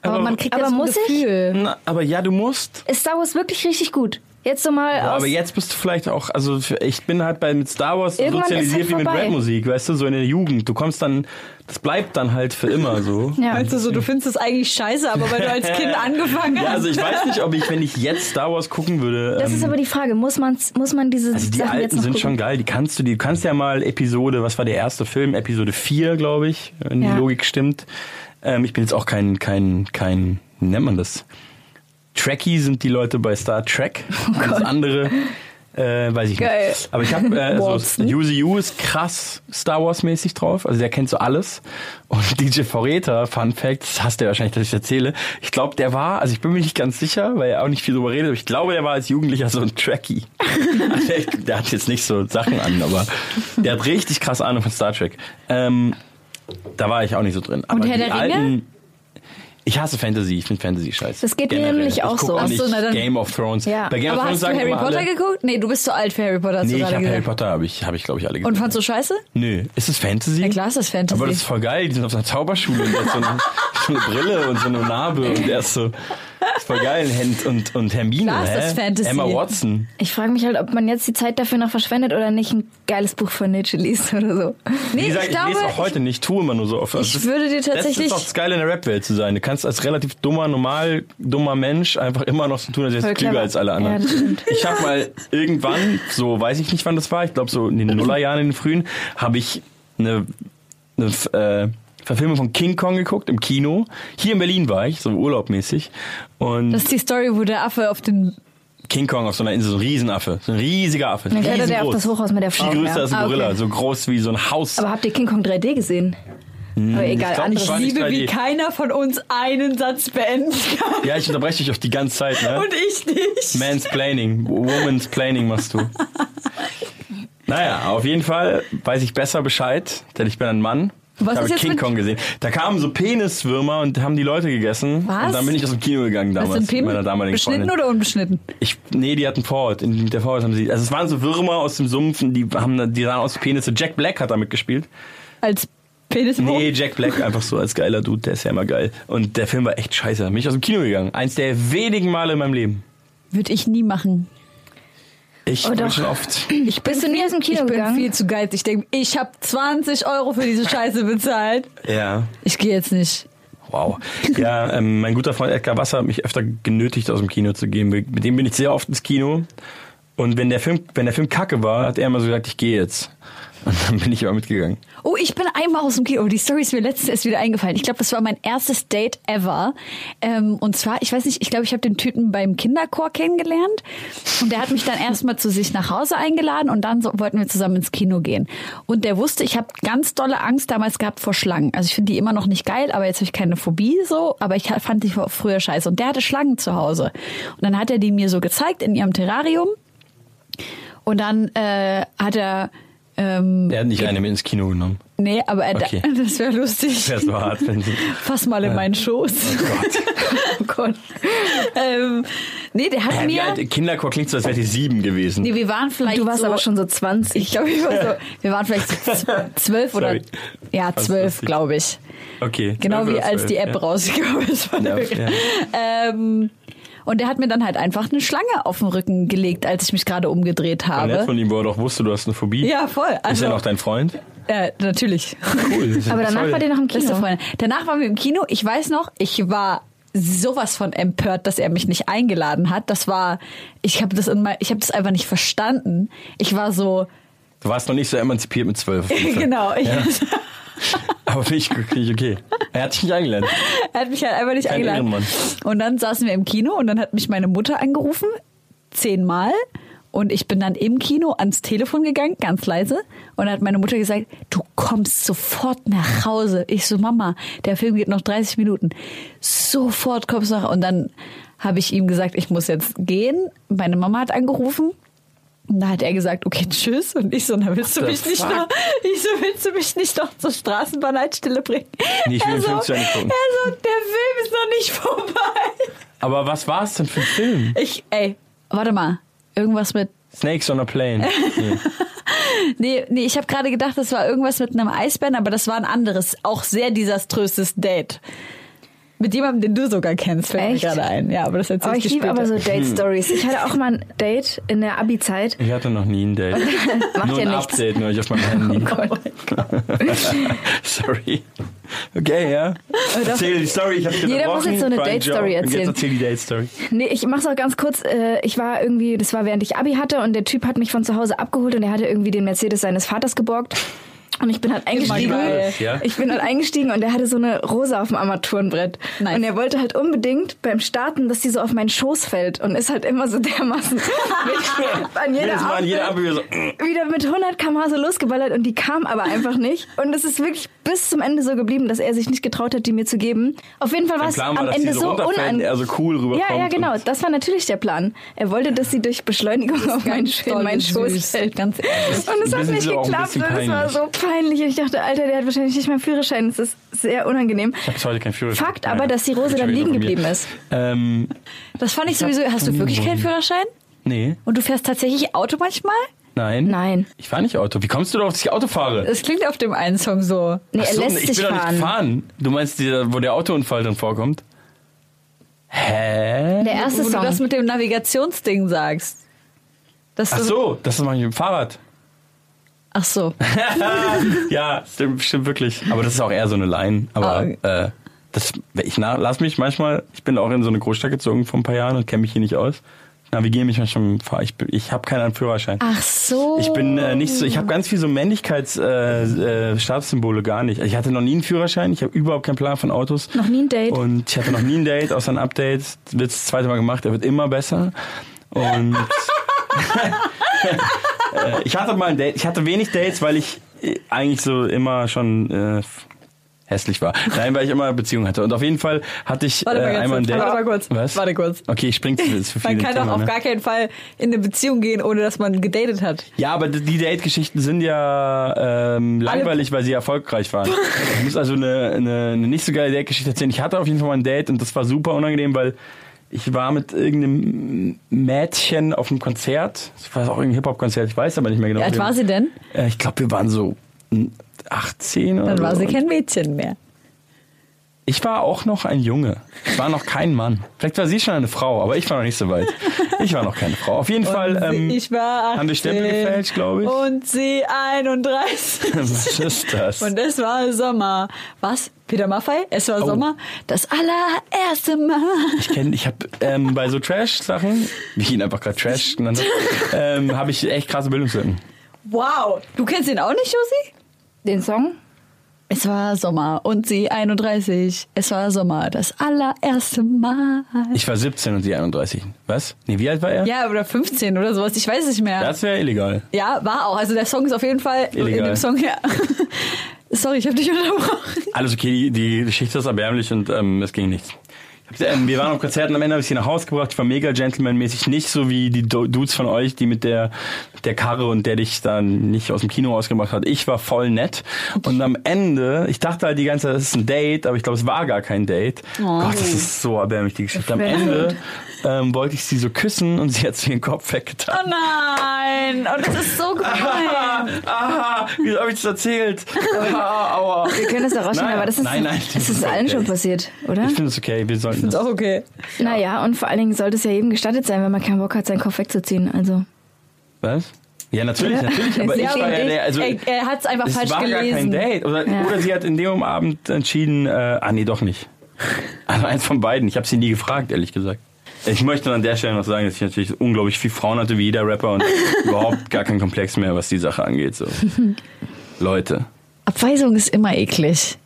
Aber man kriegt Aber ja so ein muss ich? Gefühl. Na, aber ja, du musst. Ist Star Wars wirklich richtig gut? Jetzt so mal Ja, aus. aber jetzt bist du vielleicht auch, also ich bin halt bei mit Star Wars Irgendwann sozialisiert ist wie halt mit. Rapmusik, weißt du, so in der Jugend. Du kommst dann, das bleibt dann halt für immer so. *laughs* ja. Meinst du so, du findest es eigentlich scheiße, aber weil du als Kind *laughs* angefangen hast. Ja, also ich weiß nicht, ob ich, wenn ich jetzt Star Wars gucken würde. Das ist ähm, aber die Frage, muss man, muss man diese also die Sachen jetzt alten noch sind gucken? schon geil, die kannst du, die du kannst ja mal Episode, was war der erste Film? Episode 4, glaube ich, wenn Ja. die Logik stimmt. Ähm, ich bin jetzt auch kein, kein, kein, wie nennt man das? Trekkie sind die Leute bei Star Trek. *laughs* und das andere, äh, weiß ich Oh Geil. nicht. Aber ich habe, äh, so, Watson. Yuzi Yu ist krass Star Wars mäßig drauf. Also der kennt so alles. Und *laughs* DJ Foreta, Fun Fact, das hasst er wahrscheinlich, dass ich erzähle. Ich glaube, der war, also ich bin mir nicht ganz sicher, weil er auch nicht viel drüber redet, aber ich glaube, der war als Jugendlicher so ein Trekkie. *laughs* Also der, der hat jetzt nicht so Sachen an, aber der hat richtig krass Ahnung von Star Trek. Ähm, da war ich auch nicht so drin. Aber Herr die der Ringe? alten, Ich hasse Fantasy, ich finde Fantasy scheiße. Das geht mir Generell. nämlich auch so. Auch so, na dann- Game of Thrones. Ja. Bei Game Aber of Thrones hast du Harry Potter alle, geguckt? Nee, du bist zu alt für Harry Potter, Nee, ich habe Harry. Potter, habe ich, hab ich glaube ich alle Und fandst du scheiße? Nö, ist es Fantasy? Ja klar ist das Fantasy. Aber das ist voll geil, die sind auf einer Zauberschule und der hat so eine, *laughs* so eine Brille und so eine Narbe und der ist so, voll geil. Und, und, und Hermine, Klar ist das Fantasy. Emma Watson. Ich frage mich halt, ob man jetzt die Zeit dafür noch verschwendet oder nicht ein geiles Buch von Nietzsche liest oder so. Wie Nee, gesagt, ich ich, glaube, lese auch heute nicht, tue immer nur so oft. Ich das, würde dir Das tatsächlich- ist doch das Geile in der Rap-Welt zu sein. Du kannst als relativ dummer, normal dummer Mensch einfach immer noch so tun, als wärst du klüger als alle Ja, anderen. das stimmt. ich habe mal irgendwann, so weiß ich nicht, wann das war, ich glaube so in den *laughs* Nullerjahren, in den frühen, habe ich eine, eine äh, Verfilmung von King Kong geguckt im Kino. Hier in Berlin war ich, so urlaubmäßig. Und das ist die Story, wo der Affe auf den King Kong auf so einer Insel, so ein Riesenaffe, so ein riesiger Affe. Dann klettert er auf das Hochhaus mit der Frau. Viel größer ja. als ein Ah, okay. Gorilla, so groß wie so ein Haus. Aber habt ihr King Kong 3D gesehen? Aber egal, glaub, ich war nicht Liebe, wie 3D. keiner von uns einen Satz beenden kann. *laughs* ja, ich unterbreche dich auf die ganze Zeit, ne? Und ich nicht. Mansplaining, Woman's Planning machst du. *laughs* Naja, auf jeden Fall weiß ich besser Bescheid, denn ich bin ein Mann. Was ich habe jetzt King Kong gesehen. Da kamen so Peniswürmer und haben die Leute gegessen. Was? Und dann bin ich aus dem Kino gegangen Was damals sind mit meiner damaligen beschnitten Freundin. oder unbeschnitten? Ich, nee, die hatten Vorhaut. In- der Vorhaut haben sie. Also es waren so Würmer aus dem Sumpf, und die haben da- die sahen aus wie Penisse. Jack Black hat da mitgespielt. Als Penis Nee, Jack Black einfach so als geiler Dude, der ist ja immer geil. Und der Film war echt scheiße. Da bin ich aus dem Kino gegangen. Eins der wenigen Male in meinem Leben. Würde ich nie machen. Ich Oh, bin schon oft. Ich Bist du nie aus dem Kino ich bin gegangen? viel zu geizig. Ich denke, ich habe 20 Euro für diese Scheiße bezahlt. Ja. Ich gehe jetzt nicht. Wow. Ja, ähm, mein guter Freund Edgar Wasser hat mich öfter genötigt, aus dem Kino zu gehen. Mit dem bin ich sehr oft ins Kino. Und wenn der Film, wenn der Film kacke war, hat er immer so gesagt, ich gehe jetzt. Und dann bin ich immer mitgegangen. Oh, ich bin einmal aus dem Kino. Die Story ist mir letztens erst wieder eingefallen. Ich glaube, das war mein erstes Date ever. Ähm, und zwar, ich weiß nicht, ich glaube, ich habe den Typen beim Kinderchor kennengelernt. Und der hat mich dann erstmal zu sich nach Hause eingeladen und dann so, wollten wir zusammen ins Kino gehen. Und der wusste, ich habe ganz dolle Angst damals gehabt vor Schlangen. Also ich finde die immer noch nicht geil, aber jetzt habe ich keine Phobie so. Aber ich fand die früher scheiße. Und der hatte Schlangen zu Hause. Und dann hat er die mir so gezeigt in ihrem Terrarium. Und dann äh, hat er ähm, Er hat nicht eine mit ins Kino genommen. Nee, aber er, Okay. *laughs* das wäre lustig. Das war hart, wenn sie. *laughs* Fass mal in meinen Schoß. *laughs* oh Gott. ähm, nee, der hat wie mir. alt, Kinderchor klingt so, als wäre die sieben gewesen. Nee, wir waren vielleicht. Du warst so, aber schon so 20. Ich glaube, ich war so, wir waren vielleicht so zwölf oder. Sorry. Ja, zwölf, glaube ich. Okay. Genau 12 wie als 12, die App ja. rausgekommen ist von Ja, der ja. ähm, Und der hat mir dann halt einfach eine Schlange auf den Rücken gelegt, als ich mich gerade umgedreht War nett habe. von ihm, wo er doch wusste, du hast eine Phobie. Ja, voll. Ist Also, er noch dein Freund? äh, natürlich. Cool. ist Aber danach toll. war der noch im Beste Kino. Freundin. Danach waren wir im Kino. Ich weiß noch, ich war sowas von empört, dass er mich nicht eingeladen hat. Das war, ich habe das in mein, ich habe das einfach nicht verstanden. Ich war so, Du warst noch nicht so emanzipiert mit zwölf. *laughs* genau. Ich, *laughs* *laughs* Aber finde ich, find ich okay. Er hat dich nicht eingeladen. er hat mich halt einfach nicht Kein eingeladen. Ehrenmann. Und dann saßen wir im Kino und dann hat mich meine Mutter angerufen, zehnmal. Und ich bin dann im Kino ans Telefon gegangen, ganz leise. Und dann hat meine Mutter gesagt, du kommst sofort nach Hause. Ich so, Mama, der Film geht noch 30 Minuten. Sofort kommst du nach Und dann habe ich ihm gesagt, ich muss jetzt gehen. Meine Mama hat angerufen. Und da hat er gesagt, okay, tschüss. Und ich so, na, willst du mich nicht fuck? noch, *laughs* ich so, willst du mich nicht noch zur Straßenbahnhaltestelle bringen? Nee, ich will Er den Film so, zu Ende gucken. Er so, der Film ist noch nicht vorbei. Aber was war es denn für ein Film? Ich, ey, warte mal. Irgendwas mit. Snakes on a Plane. Nee. *laughs* Nee, nee, ich habe gerade gedacht, das war irgendwas mit einem Eisbären, aber das war ein anderes, auch sehr desaströses Date. Mit jemandem, den du sogar kennst, fällt Echt? mir gerade ein. Ja, aber das erzähl Aber ich dir liebe später. aber so Date-Stories. Ich hatte auch mal ein Date in der Abi-Zeit. Ich hatte noch nie ein Date. *laughs* Macht nur ja ein nichts. Update, nur ich auf meinem *laughs* Handy. *laughs* Sorry. Okay, ja. Erzähl die Story, ich hab's Jeder muss jetzt so eine Date-Story erzählen. Jetzt erzähl die Date-Story. Nee, ich mach's auch ganz kurz. Äh, Ich war irgendwie, das war während ich Abi hatte und der Typ hat mich von zu Hause abgeholt und er hatte irgendwie den Mercedes seines Vaters geborgt. Und ich bin halt eingestiegen. geil. Ja? Ich bin halt eingestiegen und er hatte so eine Rose auf dem Armaturenbrett. Nice. Und er wollte halt unbedingt beim Starten, dass die so auf meinen Schoß fällt und ist halt immer so dermaßen *laughs* mit, an jeder Jedes Mal jeder wieder so. wieder mit 100 km so losgeballert und die kam aber einfach nicht. Und es ist wirklich bis zum Ende so geblieben, dass er sich nicht getraut hat, die mir zu geben. Auf jeden Fall war es war, am dass Ende so so unangenehm. er so cool rüberkommt. Ja, ja, genau. Das war natürlich der Plan. Er wollte, dass sie durch Beschleunigung auf meinen, meinen Schoß süß, fällt. ganz ehrlich. Und es hat nicht geklappt und es war so peinlich. Und ich dachte, Alter, der hat wahrscheinlich nicht mal einen Führerschein. Das ist sehr unangenehm. Ich habe bis heute keinen Führerschein. Fakt aber, dass die Rose dann liegen geblieben ist. Ähm, Das fand ich sowieso. Hast du wirklich keinen Führerschein? nee, Und du fährst tatsächlich Auto manchmal? nein. Nein. Ich fahre nicht Auto. Wie kommst du darauf, dass ich Auto fahre? Es klingt auf dem einen Song so. Nee, Ach er so, lässt ich sich bin doch fahren. nicht fahren. Du meinst, dieser, wo der Autounfall drin vorkommt? Hä? Der erste Wo du das Song. mit dem Navigationsding sagst. Ach so, das mache ich mit dem Fahrrad. Ach so. *laughs* Ja, stimmt, stimmt wirklich. Aber das ist auch eher so eine Line. Aber Ah. äh, das, ich na, lass mich manchmal, ich bin auch in so eine Großstadt gezogen vor ein paar Jahren und kenne mich hier nicht aus. Navigiere mich manchmal Fahr. Ich, ich habe keinen Führerschein. Ach so. Ich bin äh, nicht so, ich habe ganz viel so Männlichkeitsstatussymbole äh, Statussymbole gar nicht. Ich hatte noch nie einen Führerschein, ich habe überhaupt keinen Plan von Autos. Noch nie ein Date. Und ich hatte noch nie ein Date, außer ein Update. Wird das zweite Mal gemacht, er wird immer besser. Und *laughs* *laughs* äh, ich hatte mal ein Date, ich hatte wenig Dates, weil ich äh, eigentlich so immer schon äh, hässlich war. Nein, weil ich immer Beziehungen hatte. Und auf jeden Fall hatte ich Warte mal äh, einmal ein. Date. Warte mal kurz. Was? Warte kurz. Okay, ich spring zu viele Man kann doch Thema, auf ne? gar keinen Fall in eine Beziehung gehen, ohne dass man gedatet hat. Ja, aber die Date-Geschichten sind ja ähm, langweilig, weil sie erfolgreich waren. *laughs* Ich muss also eine, eine, eine nicht so geile Date-Geschichte erzählen. Ich hatte auf jeden Fall mal ein Date und das war super unangenehm, weil ich war mit irgendeinem Mädchen auf einem Konzert. Das war auch irgendein Hip-Hop-Konzert, ich weiß aber nicht mehr genau. Wie alt war sie denn? Äh, Ich glaube, wir waren so mm, 18 oder Dann war sie kein Mädchen mehr. Ich war auch noch ein Junge. Ich war noch kein Mann. Vielleicht war sie schon eine Frau, aber ich war noch nicht so weit. Ich war noch keine Frau. Auf jeden Fall Und ähm, ich war 18 haben wir Stempel gefälscht, glaube ich. Und sie 31. *laughs* Was ist das? Und es war Sommer. Was? Peter Maffei? Es war Oh. Sommer? Das allererste Mal. Ich kenne, ich habe ähm, bei so Trash-Sachen, wie ich ihn einfach gerade Trash genannt habe, ähm, habe ich echt krasse Bildungslücken. Wow. Du kennst ihn auch nicht, Josi? Den Song? Es war Sommer und sie 31. Es war Sommer, das allererste Mal. Ich war 17 und sie 31. Was? Nee, wie alt war er? Ja, oder 15 oder sowas. Ich weiß es nicht mehr. Das wäre illegal. Ja, war auch. Also der Song ist auf jeden Fall in Illegal. dem Song ja. *laughs* Sorry, ich habe dich unterbrochen. Alles okay, die, die Geschichte ist erbärmlich und ähm, es ging nichts. Ähm, wir waren auf Konzerten, am Ende habe ich sie nach Hause gebracht. Ich war mega gentlemanmäßig, nicht so wie die Dudes von euch, die mit der, der Karre und der dich dann nicht aus dem Kino rausgebracht hat. Ich war voll nett. Und am Ende, ich dachte halt die ganze Zeit, das ist ein Date, aber ich glaube, es war gar kein Date. Gott, das ist so erbärmlich, die Geschichte. Am Ende ähm, wollte ich sie so küssen und sie hat mir den Kopf weggetan. Oh nein. Und das ist so gemein. Aha, wieso habe ich das erzählt? Ah, aua. Wir können das da rausschneiden, aber das ist, nein, nein, das das ist ist allen okay. schon passiert, oder? Ich finde es okay, wir sollten Ist das. auch okay. Naja, und vor allen Dingen sollte es ja jedem gestattet sein, wenn man keinen Bock hat, seinen Kopf wegzuziehen. Also. Was? Ja, natürlich, natürlich. Aber *laughs* Ja, ich war ja der, also er er hat es einfach es falsch war gar kein gelesen. Date. Oder, Ja. oder sie hat in dem Abend entschieden, äh, ah nee, doch nicht. *laughs* Also eins von beiden. Ich habe sie nie gefragt, ehrlich gesagt. Ich möchte an der Stelle noch sagen, dass ich natürlich unglaublich viel Frauen hatte wie jeder Rapper und *laughs* überhaupt gar keinen Komplex mehr, was die Sache angeht. So. Leute. Abweisung ist immer eklig.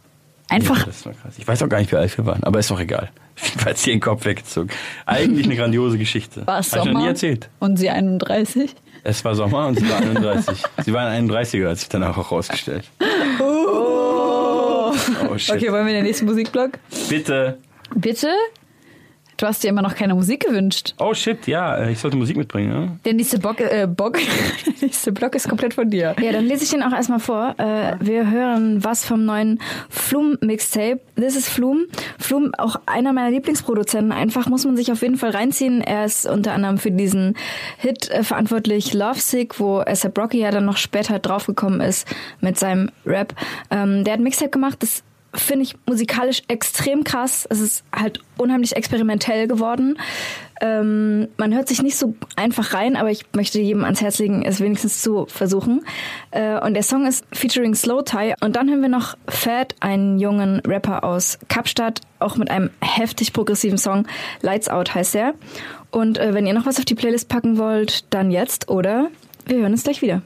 Einfach. Das war krass. Ich weiß auch gar nicht, wie alt wir waren, aber ist doch egal. *laughs* Falls sie den Kopf weggezogen. Eigentlich eine grandiose Geschichte. War es Hab ich noch Sommer? nie erzählt. Und sie 31. Es war Sommer und sie war 31. sie war ein 31er, hat sich danach auch rausgestellt. Oh shit. Okay, wollen wir in den nächsten Musikblock? Bitte. Bitte? Du hast dir immer noch keine Musik gewünscht. Oh shit, ja, äh, ich sollte Musik mitbringen. Ja? Der nächste Bock, äh, Bock, *laughs* der nächste Block ist komplett von dir. Ja, dann lese ich den auch erstmal vor. Äh, wir hören was vom neuen Flum-Mixtape. This is Flum. Flum, auch einer meiner Lieblingsproduzenten. Einfach muss man sich auf jeden Fall reinziehen. Er ist unter anderem für diesen Hit äh, verantwortlich, Lovesick, wo ASAP Rocky ja dann noch später draufgekommen ist mit seinem Rap. Ähm, der hat ein Mixtape gemacht, das finde ich musikalisch extrem krass. Es ist halt unheimlich experimentell geworden. Ähm, man hört sich nicht so einfach rein, aber ich möchte jedem ans Herz legen, es wenigstens zu versuchen. Äh, und der Song ist featuring Slow Tie. Und dann hören wir noch Fat, einen jungen Rapper aus Kapstadt, auch mit einem heftig progressiven Song. Lights Out heißt er. Und äh, wenn ihr noch was auf die Playlist packen wollt, dann jetzt oder wir hören uns gleich wieder.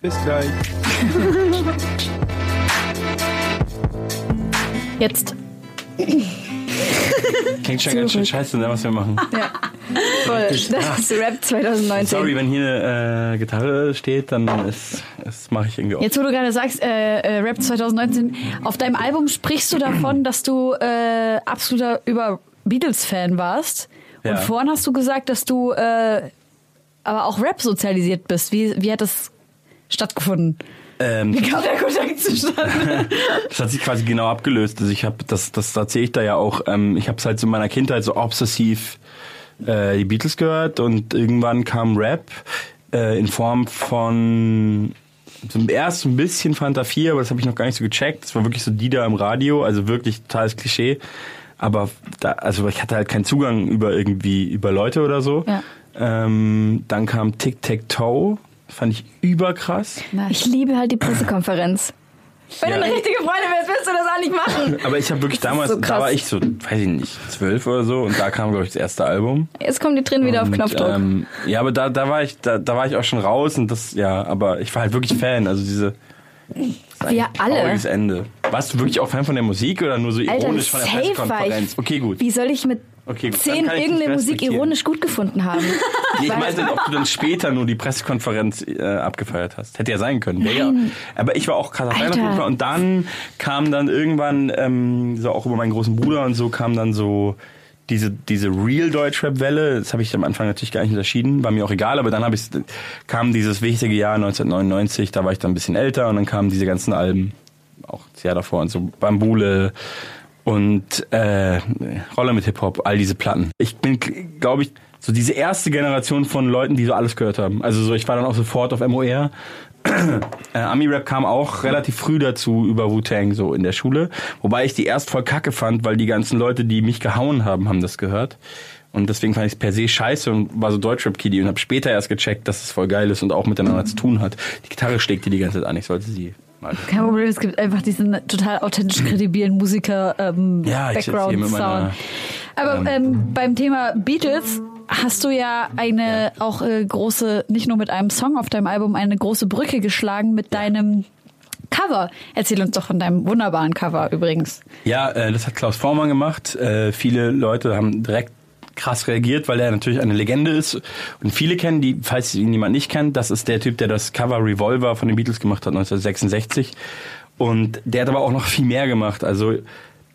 Bis gleich. *laughs* Jetzt. Klingt schon ganz schön scheiße, ne, was wir machen. Ja. Voll. Das ist Rap 2019. Sorry, wenn hier eine äh, Gitarre steht, dann ist, das mache ich irgendwie auch. Jetzt, wo du gerade sagst, äh, äh, Rap 2019, auf deinem Album sprichst du davon, dass du äh, absoluter über Beatles-Fan warst. Und Ja. vorhin hast du gesagt, dass du äh, aber auch Rap sozialisiert bist. Wie, wie hat das stattgefunden? Ähm, Wie kam der Kontakt zustande? *laughs* Das hat sich quasi genau abgelöst. Also ich habe das, das erzähle ich da ja auch. Ähm, ich habe es halt so in meiner Kindheit so obsessiv äh, die Beatles gehört und irgendwann kam Rap äh, in Form von so erst ein bisschen Fanta 4, aber das habe ich noch gar nicht so gecheckt. Das war wirklich so die da im Radio, also wirklich totales Klischee. Aber da, also ich hatte halt keinen Zugang über irgendwie über Leute oder so. Ja. Ähm, dann kam Tic Tac Toe, fand ich überkrass. Ich liebe halt die Pressekonferenz. *laughs* Wenn Ja. du eine richtige Freundin wärst, willst du das auch nicht machen. *laughs* Aber ich habe wirklich Das damals, so da war ich so, weiß ich nicht, zwölf oder so und da kam, glaube ich, das erste Album. Jetzt kommen die Tränen wieder auf Und, Knopfdruck. Ähm, ja, aber da, da war ich, da, da war ich auch schon raus und das, ja, aber ich war halt wirklich Fan. Also diese Wir alle. trauriges Ende. Warst du wirklich auch Fan von der Musik oder nur so Alter, ironisch von der safe Pressekonferenz? Okay, gut. Wie soll ich mit Okay, gut. zehn irgendeine Musik ironisch gut gefunden haben? *laughs* Nee, ich meinte, ob du dann später nur die Pressekonferenz äh, abgefeiert hast. Hätte ja sein können. Wär Ja, aber ich war auch krasser Fan. Und dann kam dann irgendwann, ähm, so auch über meinen großen Bruder und so, kam dann so diese, diese Real Deutschrap-Welle. Das habe ich am Anfang natürlich gar nicht unterschieden. War mir auch egal, aber dann habe ich kam dieses wichtige Jahr 1999, da war ich dann ein bisschen älter und dann kamen diese ganzen Alben, auch das Jahr davor und so, Bambule und äh, Roller mit Hip-Hop, all diese Platten. Ich bin, glaube ich, so diese erste Generation von Leuten, die so alles gehört haben. Also so, ich war dann auch sofort auf MOR. äh, Ami-Rap kam auch relativ früh dazu über Wu-Tang so in der Schule. Wobei ich die erst voll kacke fand, weil die ganzen Leute, die mich gehauen haben, haben das gehört. Und deswegen fand ich es per se scheiße und war so Deutschrap-Kiddie und habe später erst gecheckt, dass es voll geil ist und auch miteinander zu tun hat. Die Gitarre schlägt dir die ganze Zeit an, ich sollte sie mal Kein Problem, es gibt einfach diesen total authentisch *clears throat* kredibilen Musiker ähm, Ja, meiner. Aber ähm, beim Thema Beatles hast du ja eine auch äh, große, nicht nur mit einem Song auf deinem Album, eine große Brücke geschlagen mit deinem Cover. Erzähl uns doch von deinem wunderbaren Cover übrigens. Ja, äh, das hat Klaus Vormann gemacht. Äh, viele Leute haben direkt krass reagiert, weil er natürlich eine Legende ist. Und viele kennen die, falls ihn jemand nicht kennt, das ist der Typ, der das Cover Revolver von den Beatles gemacht hat, 1966. Und der hat aber auch noch viel mehr gemacht. Also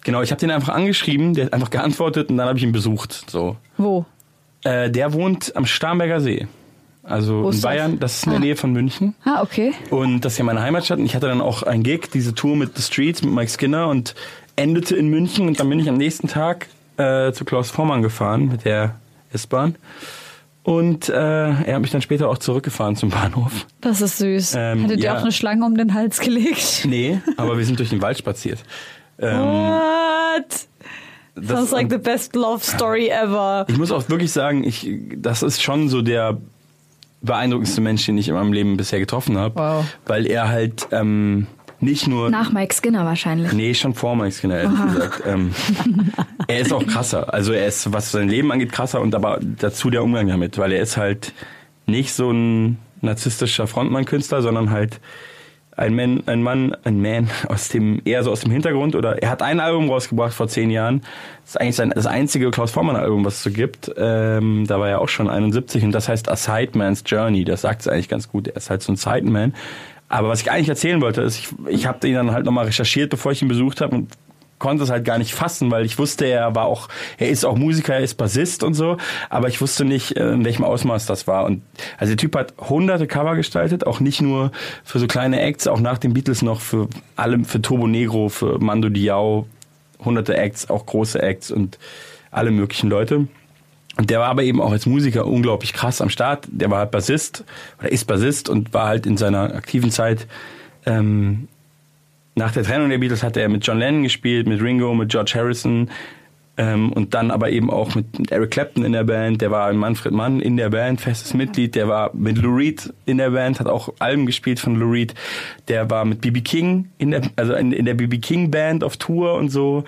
genau, ich habe den einfach angeschrieben, der hat einfach geantwortet und dann habe ich ihn besucht. So, Wo? äh, der wohnt am Starnberger See. Also Wo in ist das? Bayern, das ist in der Ah. Nähe von München. Ah, okay. Und das ist ja meine Heimatstadt. Und ich hatte dann auch einen Gig, diese Tour mit The Streets, mit Mike Skinner und endete in München. Und dann bin ich am nächsten Tag äh, zu Klaus Vormann gefahren mit der S-Bahn. Und äh, er hat mich dann später auch zurückgefahren zum Bahnhof. Das ist süß. Ähm, Hattet ihr ja. auch eine Schlange um den Hals gelegt? Nee, aber wir sind durch den Wald spaziert. Ähm, What? das- Sounds like the best love story ever. Ich muss auch wirklich sagen, ich, das ist schon so der beeindruckendste Mensch, den ich in meinem Leben bisher getroffen habe. Wow. Weil er halt ähm, nicht nur Nach Mike Skinner wahrscheinlich. Nee, schon vor Mike Skinner, ehrlich gesagt. Ähm, *laughs* er ist auch krasser. Also er ist, was sein Leben angeht, krasser und aber dazu der Umgang damit, weil er ist halt nicht so ein narzisstischer Frontmann-Künstler, sondern halt ein Mann, ein Mann, ein Man *laughs* aus dem, eher so aus dem Hintergrund oder er hat ein Album rausgebracht vor zehn Jahren. Das ist eigentlich sein, das einzige Klaus Vormann Album, was es so gibt. Ähm, da war er auch schon 71 und das heißt A Sideman's Journey. Das sagt es eigentlich ganz gut. Er ist halt so ein Sideman. Aber was ich eigentlich erzählen wollte, ist, ich, ich habe ihn dann halt nochmal recherchiert, bevor ich ihn besucht habe und konnte es halt gar nicht fassen, weil ich wusste, er war auch, er ist auch Musiker, er ist Bassist und so, aber ich wusste nicht, äh, in welchem Ausmaß das war. Und also der Typ hat hunderte Cover gestaltet, auch nicht nur für so kleine Acts, auch nach den Beatles noch für alle, für Turbo Negro, für Mando Diao, hunderte Acts, auch große Acts und alle möglichen Leute. Und der war aber eben auch als Musiker unglaublich krass am Start. Der war halt Bassist oder ist Bassist und war halt in seiner aktiven Zeit ähm, nach der Trennung der Beatles hatte er mit John Lennon gespielt, mit Ringo, mit George Harrison ähm, und dann aber eben auch mit, mit Eric Clapton in der Band. Der war Manfred Mann in der Band, festes Mitglied. Der war mit Lou Reed in der Band, hat auch Alben gespielt von Lou Reed. Der war mit BB King in der, also in, in der BB King Band auf Tour und so.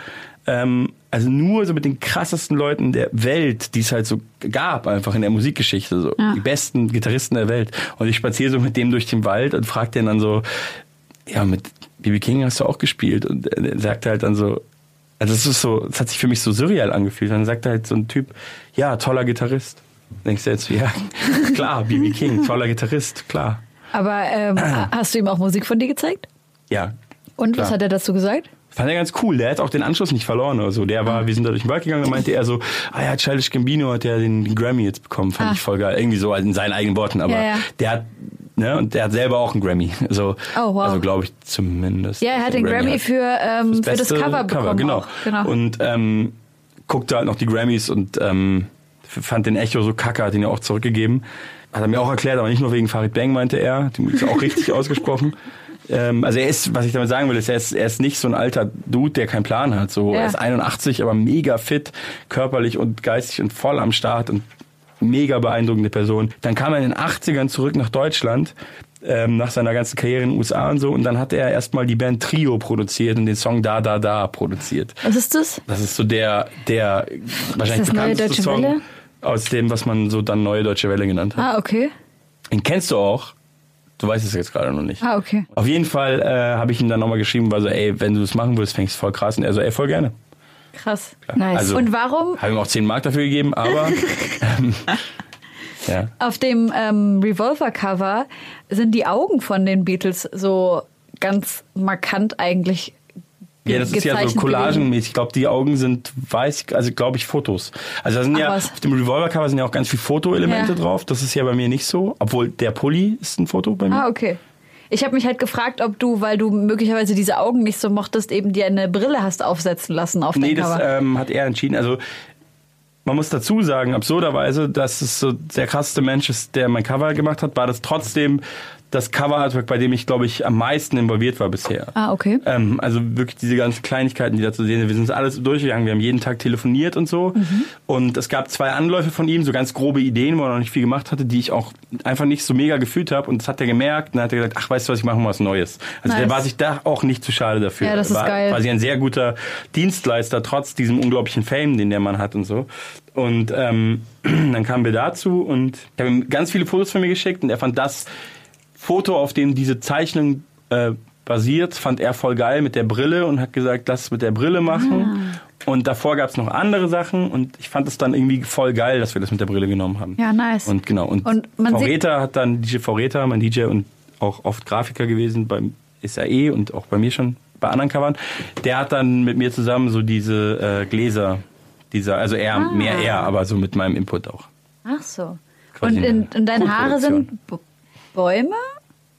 Ähm, also nur so mit den krassesten Leuten der Welt, die es halt so gab, einfach in der Musikgeschichte, so Ja. die besten Gitarristen der Welt. Und ich spaziere so mit dem durch den Wald und frag den dann so, ja, mit BB King hast du auch gespielt. Und er sagte halt dann so, Also das ist so, das hat sich für mich so surreal angefühlt. Dann sagt halt so ein Typ, ja, toller Gitarrist. Denkst du jetzt, ja, *laughs* klar, BB *laughs* King, toller Gitarrist, klar. Aber ähm, *clears throat* hast du ihm auch Musik von dir gezeigt? Ja. Und Klar. was hat er dazu gesagt? Fand er ganz cool. Der hat auch den Anschluss nicht verloren oder so. Der war, wir sind da durch den Wald gegangen, da meinte er so, ah ja, Childish Gambino hat ja den, Grammy jetzt bekommen. Fand Ah. ich voll geil. Irgendwie so in seinen eigenen Worten. Aber Ja, ja. der hat, ne, und der hat selber auch einen Grammy. So, Oh, wow. Also glaube ich zumindest. Ja, er hat den Grammy hat. für, ähm, für das Cover bekommen. genau. Auch. genau. Und ähm, guckte halt noch die Grammys und ähm, fand den Echo so kacke, hat ihn ja auch zurückgegeben. Hat er mir auch erklärt, aber nicht nur wegen Farid Bang, meinte er. Die ist auch richtig *laughs* ausgesprochen. Ähm, also er ist, was ich damit sagen will, ist, er ist, er ist nicht so ein alter Dude, der keinen Plan hat. So, Ja. Er ist 81, aber mega fit, körperlich und geistig und voll am Start und mega beeindruckende Person. Dann kam er in den 80ern zurück nach Deutschland, ähm, nach seiner ganzen Karriere in den USA und so. Und dann hat er erstmal die Band Trio produziert und den Song Da Da Da produziert. Was ist das? Das ist so der, der wahrscheinlich bekannteste Song Welle? aus dem, was man so dann Neue Deutsche Welle genannt hat. Ah, okay. Den kennst du auch. Du weißt es jetzt gerade noch nicht. Ah, okay. Auf jeden Fall äh, habe ich ihm dann nochmal geschrieben, war so, ey, wenn du das machen willst, fängst du voll krass. Und er so, ey, voll gerne. Krass. Nice. Also, Und warum Habe ihm auch 10 Mark dafür gegeben, aber *laughs* ähm, ja. auf dem ähm, Revolver-Cover sind die Augen von den Beatles so ganz markant eigentlich Ja, das ist ja so collagenmäßig. Ich glaube, die Augen sind weiß, also glaube ich Fotos. Also da sind Ach, ja auf dem Revolver-Cover sind ja auch ganz viele Fotoelemente Ja. drauf. Das ist ja bei mir nicht so. Obwohl der Pulli ist ein Foto bei mir. Ah, okay. Ich habe mich halt gefragt, ob du, weil du möglicherweise diese Augen nicht so mochtest, eben dir eine Brille hast aufsetzen lassen auf Nee, dein das Cover. ähm, hat er entschieden. Also man muss dazu sagen, absurderweise, dass es so der krasseste Mensch ist, der mein Cover gemacht hat, war das trotzdem das Cover-Artwork, bei dem ich, glaube ich, am meisten involviert war bisher. ah, okay. Ähm, also wirklich diese ganzen Kleinigkeiten, die da zu sehen sind. Wir sind alles durchgegangen. Wir haben jeden Tag telefoniert und so. Mhm. Und es gab zwei Anläufe von ihm, so ganz grobe Ideen, wo er noch nicht viel gemacht hatte, die ich auch einfach nicht so mega gefühlt habe. Und das hat er gemerkt. Und dann hat er gesagt, ach, weißt du was, ich mache mal was Neues. Also der Nice. war sich da auch nicht zu schade dafür. Ja, das ist war geil. quasi ein sehr guter Dienstleister, trotz diesem unglaublichen Fame, den der Mann hat und so. Und ähm, *clears throat* dann kamen wir dazu und ich habe ihm ganz viele Fotos von mir geschickt und er fand das Foto, auf dem diese Zeichnung äh, basiert, fand er voll geil mit der Brille und hat gesagt, lass es mit der Brille machen. Und davor gab es noch andere Sachen und ich fand es dann irgendwie voll geil, dass wir das mit der Brille genommen haben. Ja, nice. Und genau. Und, Und Vorräter hat dann DJ Vorräter, mein DJ und auch oft Grafiker gewesen beim SAE und auch bei mir schon bei anderen Covern. Der hat dann mit mir zusammen so diese äh, Gläser, dieser, also er, Ah. mehr er, aber so mit meinem Input auch. Ach so. Quasi Und, in, und deine Haare sind Bäume?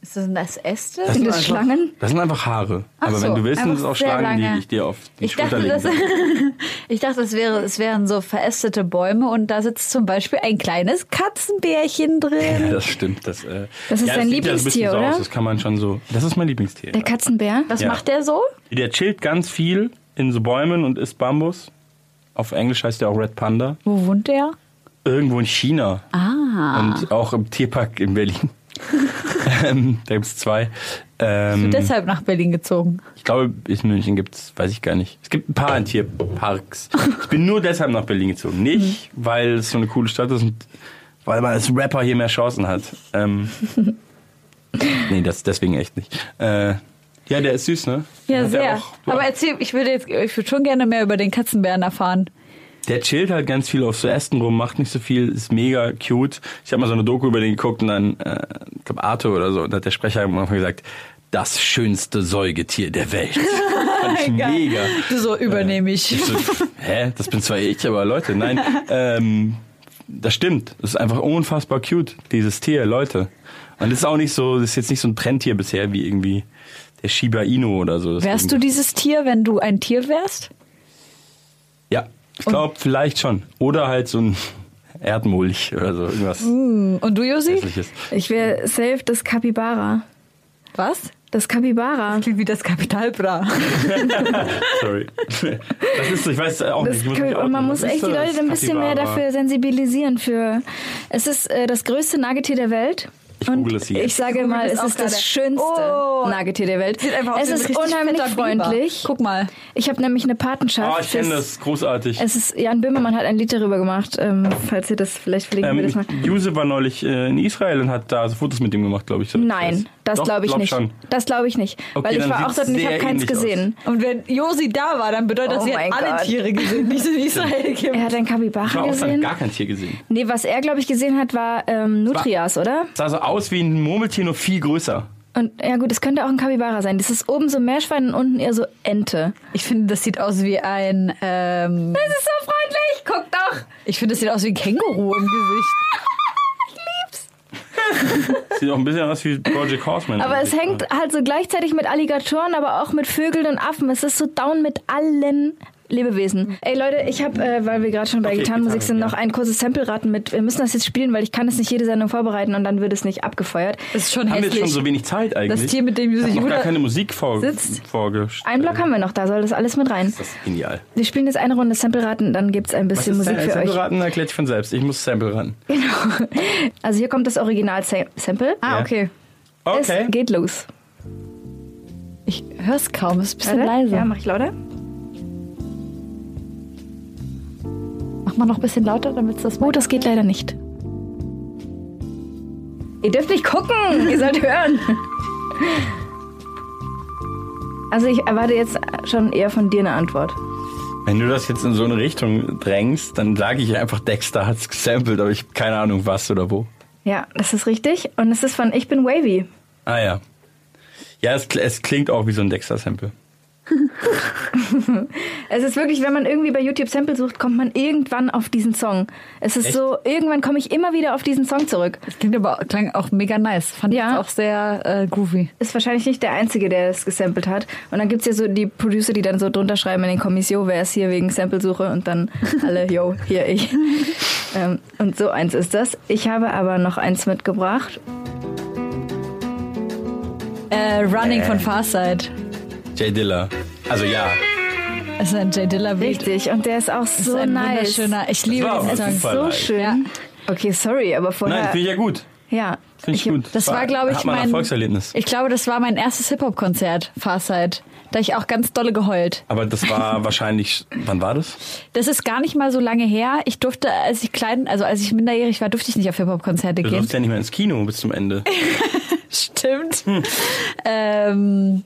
Ist das, sind das Äste? Das Sind das einfach- Schlangen? Das sind einfach Haare. Ach aber so, wenn du willst, sind es auch Schlangen, lange. die ich dir auf die Ich Schulter dachte, das, *laughs* ich dachte, es, wäre, es wären so verästete Bäume und da sitzt zum Beispiel ein kleines Katzenbärchen Ja, drin. das stimmt. Das, äh, Das ist ja, dein ja so bisschen Lieblingstier, so oder? Aus. Das kann man schon so. Das ist mein Lieblingstier. Der Katzenbär? Was Ja. macht der so? Der chillt ganz viel in so Bäumen und isst Bambus. Auf Englisch heißt der auch Red Panda. Wo wohnt der? Irgendwo in China. Ah. Und auch im Tierpark in Berlin. Ähm, da gibt es zwei. Ähm, Deshalb nach Berlin gezogen. ich glaube, in München gibt es, weiß ich gar nicht. Es gibt ein paar Tierparks. Ich bin nur deshalb nach Berlin gezogen. Nicht, weil es so eine coole Stadt ist und weil man als Rapper hier mehr Chancen hat. Ähm, *laughs* nee, das deswegen echt nicht. Äh, ja, der ist süß, ne? Ja, sehr. auch- Aber erzähl, ich würde jetzt, ich würde schon gerne mehr über den Katzenbären erfahren. Der chillt halt ganz viel auf so Ästen rum, macht nicht so viel, ist mega cute. Ich habe mal so eine Doku über den geguckt und dann, äh, ich glaube Arthur oder so, und da hat der Sprecher am Anfang gesagt, das schönste Säugetier der Welt. *laughs* Fand ich mega. Du so übernehme ich. Ich so, hä, das bin zwar ich, aber Leute, nein. *laughs* Ähm, das stimmt. Das ist einfach unfassbar cute, dieses Tier, Leute. Und das ist auch nicht so, das ist jetzt nicht so ein Trendtier bisher wie irgendwie der Shiba Inu oder so. Wärst du dieses Tier, wenn du ein Tier wärst? Ich glaube vielleicht schon. Oder halt so ein Erdmulch oder so, irgendwas Und du, Josi? hässliches. Ich wäre safe das Capybara. Was? Das Capybara. Klingt wie das Kapitalbra. *laughs* Sorry. Das ist so, ich weiß auch Das nicht. Ich muss und man muss echt die das? Leute ein bisschen mehr Capybara. dafür sensibilisieren. Für es ist äh, das größte Nagetier der Welt. Ich Und google es hier. ich sage mal, das es ist das schönste Oh. Nagetier der Welt. Sieht einfach aus Es wie ein ist unheimlich fetter Biber. freundlich. Guck mal. Ich habe nämlich eine Oh, Patenschaft. ich kenne das. Großartig. Es ist, Jan Böhmermann hat ein Lied darüber gemacht. Ähm, falls ihr das, vielleicht verlinken wir das mal. Ähm, Juse war neulich äh, in Israel und hat da so Fotos mit ihm gemacht, glaube ich. Nein, das glaube ich glaub nicht. Schon. Das glaube ich nicht. Okay, weil ich war auch dort und ich habe keins gesehen. Und wenn Josi da war, dann bedeutet das, Oh sie hat alle Gott. Tiere gesehen, die es in *laughs* Israel gibt. Er hat einen Ich war Kapibara auch dann gesehen. gar kein Tier gesehen. Nee, was er, glaube ich, gesehen hat, war ähm, Nutrias, oder? Sah so aus wie ein Murmeltier, nur viel größer. Und ja gut, es könnte auch ein Kapibara sein. Das ist oben so Meerschwein und unten eher so Ente. Ich finde, das sieht aus wie ein. Ähm, Das ist so freundlich. Guck doch. ich finde, das sieht aus wie ein Känguru im Gesicht. *laughs* *laughs* Sieht auch ein bisschen aus wie Project Horseman. Aber es hängt halt so gleichzeitig mit Alligatoren, aber auch mit Vögeln und Affen. Es ist so down mit allen Lebewesen. Ey Leute, ich habe, äh, weil wir gerade schon bei Okay, Gitarrenmusik Gitarre, sind, ja. noch ein kurzes Sample-Raten mit. Wir müssen das jetzt spielen, weil ich kann es nicht jede Sendung vorbereiten und dann wird es nicht abgefeuert. Das ist schon Haben wir jetzt hässlich. schon so wenig Zeit eigentlich? das Tier, mit dem ich sich hab noch gar keine Musik vor, sitzt. vorgestellt. Einen Block haben wir noch, da soll das alles mit rein. Das ist genial. Wir spielen jetzt eine Runde Sample-Raten, dann gibt's ein bisschen Musik Sample für euch. raten? Erklärt sich von selbst. Ich muss Sample ran. Genau. Also hier kommt das Original-Sample. Ah, Ja. okay. Okay. Es geht los. Ich höre es kaum, es ist ein bisschen Warte. leise. Ja, mach ich lauter? Mach mal noch ein bisschen lauter, damit es das Oh, das geht leider nicht. Ihr dürft nicht gucken, ihr sollt hören. Also ich erwarte jetzt schon eher von dir eine Antwort. Wenn du das jetzt in so eine Richtung drängst, dann sage ich einfach, Dexter hat's gesampelt, aber ich habe keine Ahnung was oder wo. Ja, das ist richtig. Und es ist von Ich bin Wavy. Ah ja. Ja, es, es klingt auch wie so ein Dexter-Sample. *laughs* Es ist wirklich, wenn man irgendwie bei YouTube Sample sucht, kommt man irgendwann auf diesen Song. Es ist Echt? so, irgendwann komme ich immer wieder auf diesen Song zurück. Das klingt aber klang auch mega nice. Fand Ja. ich auch sehr äh, groovy. Ist wahrscheinlich nicht der Einzige, der es gesampelt hat. Und dann gibt's ja so die Producer, die dann so drunter schreiben in den Kommission, wer ist hier wegen Samplesuche und dann alle, *laughs* yo, hier ich. ähm, und so eins ist das. Ich habe aber noch eins mitgebracht. Äh, Running von Farside. Jay Dilla. Also ja. Das ist ein J Dilla Beat. Richtig. Und der ist auch Das ist so ein nice. wunderschöner. Ich liebe diesen auf Song. So nice. schön. Ja. Okay, sorry, aber vorher. Nein, finde ich ja gut. ja. Finde ich, gut. Das war, glaube ich, hat man ein mein Erfolgserlebnis. Ich glaube, das war mein erstes Hip-Hop-Konzert, Farside. Da ich auch ganz dolle geheult. Aber das war *laughs* wahrscheinlich, wann war das? Das ist gar nicht mal so lange her. Ich durfte, als ich klein, also als ich minderjährig war, durfte ich nicht auf Hip-Hop-Konzerte Du gehen. durfst ja nicht mehr ins Kino bis zum Ende. *laughs* Stimmt. Ähm,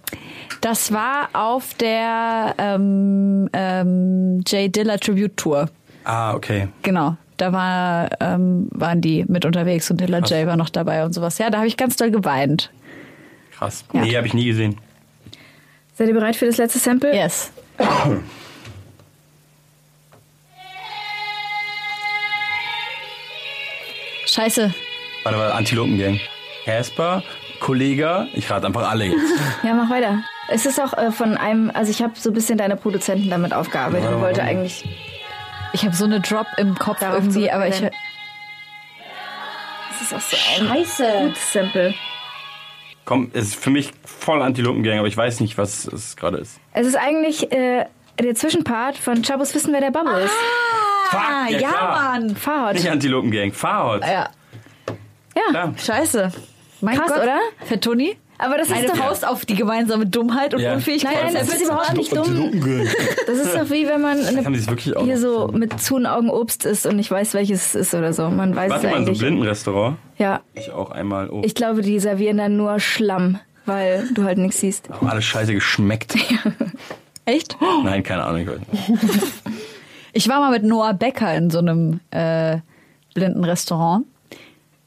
das war auf der ähm, ähm, Jay Dilla Tribute Tour. Ah, okay. Genau. Da war, ähm, waren die mit unterwegs und Dilla J war noch dabei und sowas. Ja, da habe ich ganz doll geweint. Krass. Ja. Nee, habe ich nie gesehen. Seid ihr bereit für das letzte Sample? Yes. *coughs* Scheiße. Warte, warte, Antilopengang. Casper, Kollege, ich rate einfach alle jetzt. Ja, mach weiter. Es ist auch äh, von einem, also ich habe so ein bisschen deine Produzenten damit aufgearbeitet und wollte eigentlich. Ich habe so eine Drop im Kopf Darauf irgendwie, aber ich. zurückblenden. Das ist auch so ein gutes Sample. Komm, es ist für mich voll Antilopengang, aber ich weiß nicht, was es gerade ist. Es ist eigentlich äh, der Zwischenpart von Chabos Wissen, wer der Bubble ist. Fuck, Ah, ja, klar. Mann. Fahrrad. Nicht Antilopengang, Fahrrad. Ja. Ja, Klar. Scheiße. Mein Krass, Gott. oder? Für Toni? aber das ist Eine doch. Faust auf die gemeinsame Dummheit und Ja. Unfähigkeit. Nein, das ist überhaupt nicht dumm. Das ist doch wie wenn man eine, es wirklich auch hier so mit zu den Augen Obst isst und nicht weiß, welches es ist oder so. Man weiß Warte es mal, in so einem eigentlich. Blindenrestaurant. ja, Ich auch einmal. Oh, ich glaube, die servieren dann nur Schlamm, weil du halt nichts siehst. haben alles scheiße geschmeckt. *laughs* Echt? Nein, keine Ahnung. ich. Ich war mal mit Noah Becker in so einem äh, blinden Restaurant.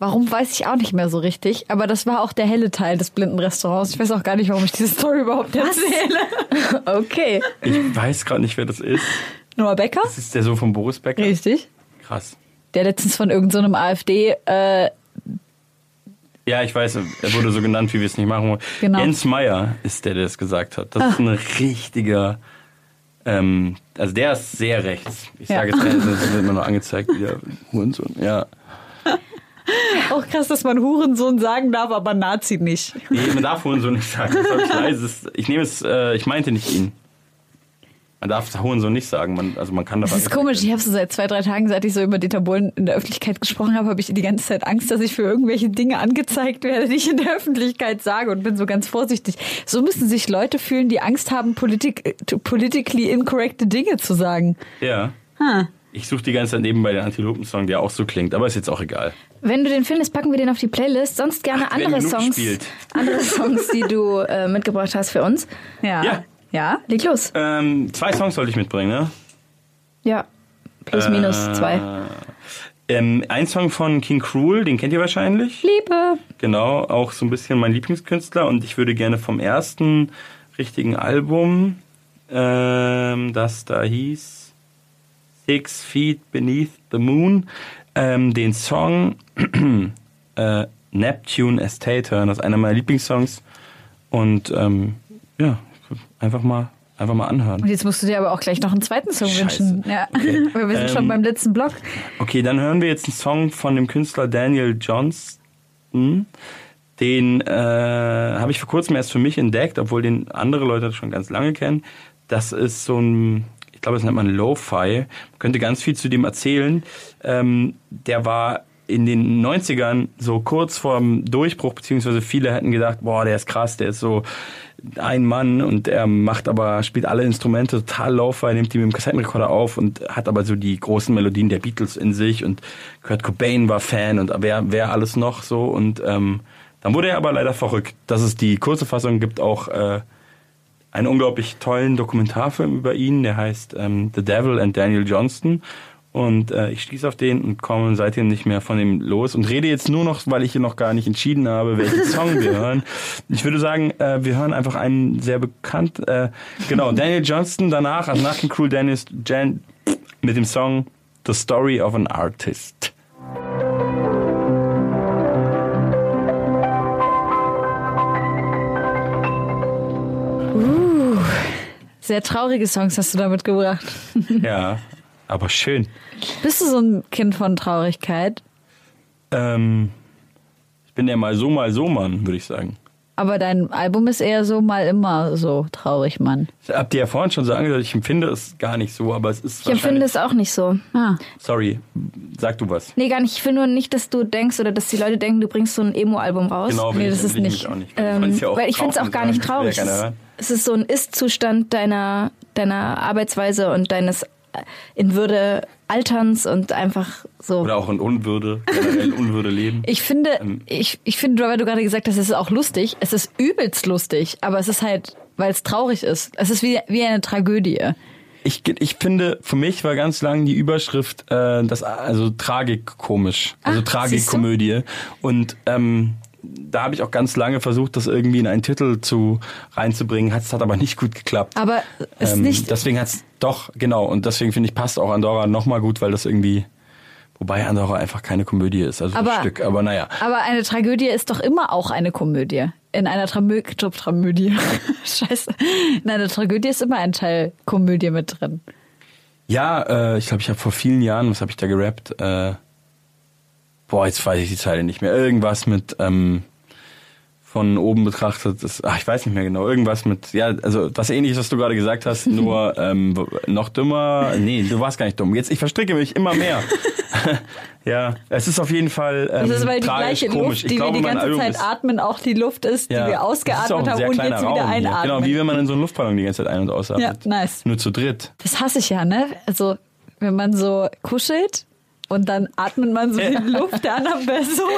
Warum weiß ich auch nicht mehr so richtig, aber das war auch der helle Teil des blinden Restaurants. Ich weiß auch gar nicht, warum ich diese Story überhaupt erzähle. *laughs* Okay. Ich weiß gerade nicht, wer das ist. Noah Becker? Das ist der Sohn von Boris Becker. Richtig. Krass. Der letztens von irgendeinem so AfD äh, Ja, ich weiß, er wurde so genannt, wie wir es nicht machen wollen. Genau. Jens Meyer ist der, der das gesagt hat. Das ist ein richtiger, ähm, also der ist sehr rechts. Ich Ja. sage jetzt, das wird immer nur angezeigt, wie der Hurensohn. Ja. *laughs* Auch krass, dass man Hurensohn sagen darf, aber Nazi nicht. Nee, man darf Hurensohn nicht sagen. Ich. Ich nehme es, äh, ich meinte nicht ihn. Man darf Hohen so nicht sagen. Man, also man kann Das ist komisch. Ich habe so seit zwei, drei Tagen, seit ich so über Dieter Bohlen in der Öffentlichkeit gesprochen habe, habe ich die ganze Zeit Angst, dass ich für irgendwelche Dinge angezeigt werde, die ich in der Öffentlichkeit sage und bin so ganz vorsichtig. So müssen sich Leute fühlen, die Angst haben, politik, politically incorrecte Dinge zu sagen. Ja. Hm. Ich suche die ganze Zeit nebenbei den Antilopen-Song, der auch so klingt, aber ist jetzt auch egal. Wenn du den findest, packen wir den auf die Playlist. Sonst gerne Ach, andere Songs, spielt. andere Songs, die du äh, mitgebracht hast für uns. Ja. Ja. Ja? Leg los. Ähm, zwei Songs sollte ich mitbringen, ne? Ja. Plus, minus Äh, zwei. Ähm, ein Song von King Cruel, den kennt ihr wahrscheinlich. Liebe. Genau, auch so ein bisschen mein Lieblingskünstler und ich würde gerne vom ersten richtigen Album, ähm, das da hieß Six Feet Beneath the Moon, ähm, den Song *clears throat* äh, Neptune Estate hören. Das ist einer meiner Lieblingssongs und ähm, ja, einfach mal einfach mal anhören. Und jetzt musst du dir aber auch gleich noch einen zweiten Song Scheiße. wünschen. Ja. Okay. *laughs* Wir sind Ähm, schon beim letzten Block. Okay, dann hören wir jetzt einen Song von dem Künstler Daniel Johnston. Den äh, habe ich vor kurzem erst für mich entdeckt, obwohl den andere Leute schon ganz lange kennen. Das ist so ein, ich glaube, das nennt man Lo-Fi. Könnte ganz viel zu dem erzählen. Ähm, der war in den 90ern so kurz vorm Durchbruch, beziehungsweise viele hätten gedacht, boah, der ist krass, der ist so ein Mann und er macht aber, spielt alle Instrumente total Lo-Fi, nimmt die mit dem Kassettenrekorder auf und hat aber so die großen Melodien der Beatles in sich und Kurt Cobain war Fan und wer, wer alles noch so und ähm, dann wurde er aber leider verrückt. Das ist die kurze Fassung, gibt auch äh, einen unglaublich tollen Dokumentarfilm über ihn, der heißt ähm, The Devil and Daniel Johnston. Und äh, ich schließe auf den und komme seitdem nicht mehr von ihm los und rede jetzt nur noch, weil ich hier noch gar nicht entschieden habe, welchen *laughs* Song wir hören. Ich würde sagen, äh, wir hören einfach einen sehr bekannt, äh, genau, Daniel Johnston danach, also nach dem Cool Dennis Jan mit dem Song The Story of an Artist. Sehr traurige Songs hast du da mitgebracht. *laughs* Ja, aber schön. Bist du so ein Kind von Traurigkeit? Ähm, ich bin ja mal so, mal so Mann, würde ich sagen. Aber dein Album ist eher so mal immer so traurig, Mann. Ich hab dir ja vorhin schon so angedeutet, ich empfinde es gar nicht so, aber es ist Ich empfinde es auch nicht so. Ah. Sorry, sag du was. Nee, gar nicht. Ich will nur nicht, dass du denkst oder dass die Leute denken, du bringst so ein Emo-Album raus. Genau, will Nee, ich, das ist ich nicht. mich auch nicht. Ähm, Fand's ja weil ich finde es auch gar nicht traurig. ja Es, ist so ein Ist-Zustand deiner, deiner Arbeitsweise und deines äh, in Würde Alterns und einfach so. Oder auch in Unwürde, generell Unwürde leben. Ich finde, Ähm. ich, ich finde, weil du gerade gesagt hast, es ist auch lustig. Es ist übelst lustig, aber es ist halt, weil es traurig ist. Es ist wie, wie eine Tragödie. Ich, ich finde, für mich war ganz lang die Überschrift, äh, das, also tragikomisch, also Tragikomödie. Und ähm, da habe ich auch ganz lange versucht, das irgendwie in einen Titel zu reinzubringen. Hat es hat aber nicht gut geklappt. Aber es ist Ähm, nicht. Deswegen hat's doch, genau. Und deswegen finde ich, passt auch Andorra nochmal gut, weil das irgendwie, wobei Andorra einfach keine Komödie ist, also Aber- ein Stück. Aber naja. Aber eine Tragödie ist doch immer auch eine Komödie. In einer Tramö Tra- Tramödie. *laughs* Scheiße. In einer Tragödie ist immer ein Teil Komödie mit drin. Ja, äh, ich glaube, ich habe vor vielen Jahren, was habe ich da gerappt? Äh, boah, jetzt weiß ich die Zeile nicht mehr. Irgendwas mit ähm, von oben betrachtet, ist, ach, ich weiß nicht mehr genau. Irgendwas mit, ja, also was ähnliches, was du gerade gesagt hast, *laughs* nur ähm, noch dümmer. Nee, du warst gar nicht dumm. Jetzt, ich verstricke mich immer mehr. *laughs* ja, es ist auf jeden Fall ähm, Das ist, weil die tragisch, gleiche komisch. Luft, ich die glaube, wir die ganze Album Zeit ist, atmen, auch die Luft ist, die ja, wir ist auch ausgeatmet haben und jetzt wieder Raum hier. einatmen. Genau, wie wenn man in so einen Luftballon die ganze Zeit ein- und ausatmet. Ja, nice. Nur zu dritt. Das hasse ich ja, ne? Also, wenn man so kuschelt und dann atmet man so *laughs* die Luft der anderen Person.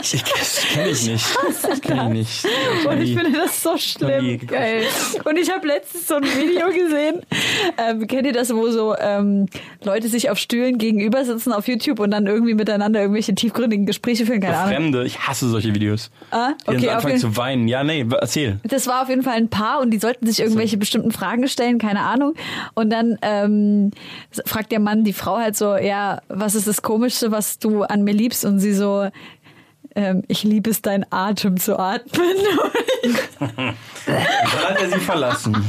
Ich, das kenne ich nicht. Das kenne ich nicht. Und ich finde das so schlimm. Geil. Und ich habe letztens so ein Video gesehen. Ähm, kennt ihr das, wo so ähm, Leute sich auf Stühlen gegenüber sitzen auf YouTube und dann irgendwie miteinander irgendwelche tiefgründigen Gespräche führen? Keine Ahnung. Fremde, ich hasse solche Videos. Ah, Die okay, so auf anfangen zu weinen. Ja, nee, erzähl. Das war auf jeden Fall ein Paar und die sollten sich irgendwelche bestimmten Fragen stellen, keine Ahnung. Und dann ähm, fragt der Mann die Frau halt so, ja, was ist das Komischste, was du an mir liebst? Und sie so, ähm, ich liebe es, deinen Atem zu atmen. *laughs* Dann hat er sie verlassen.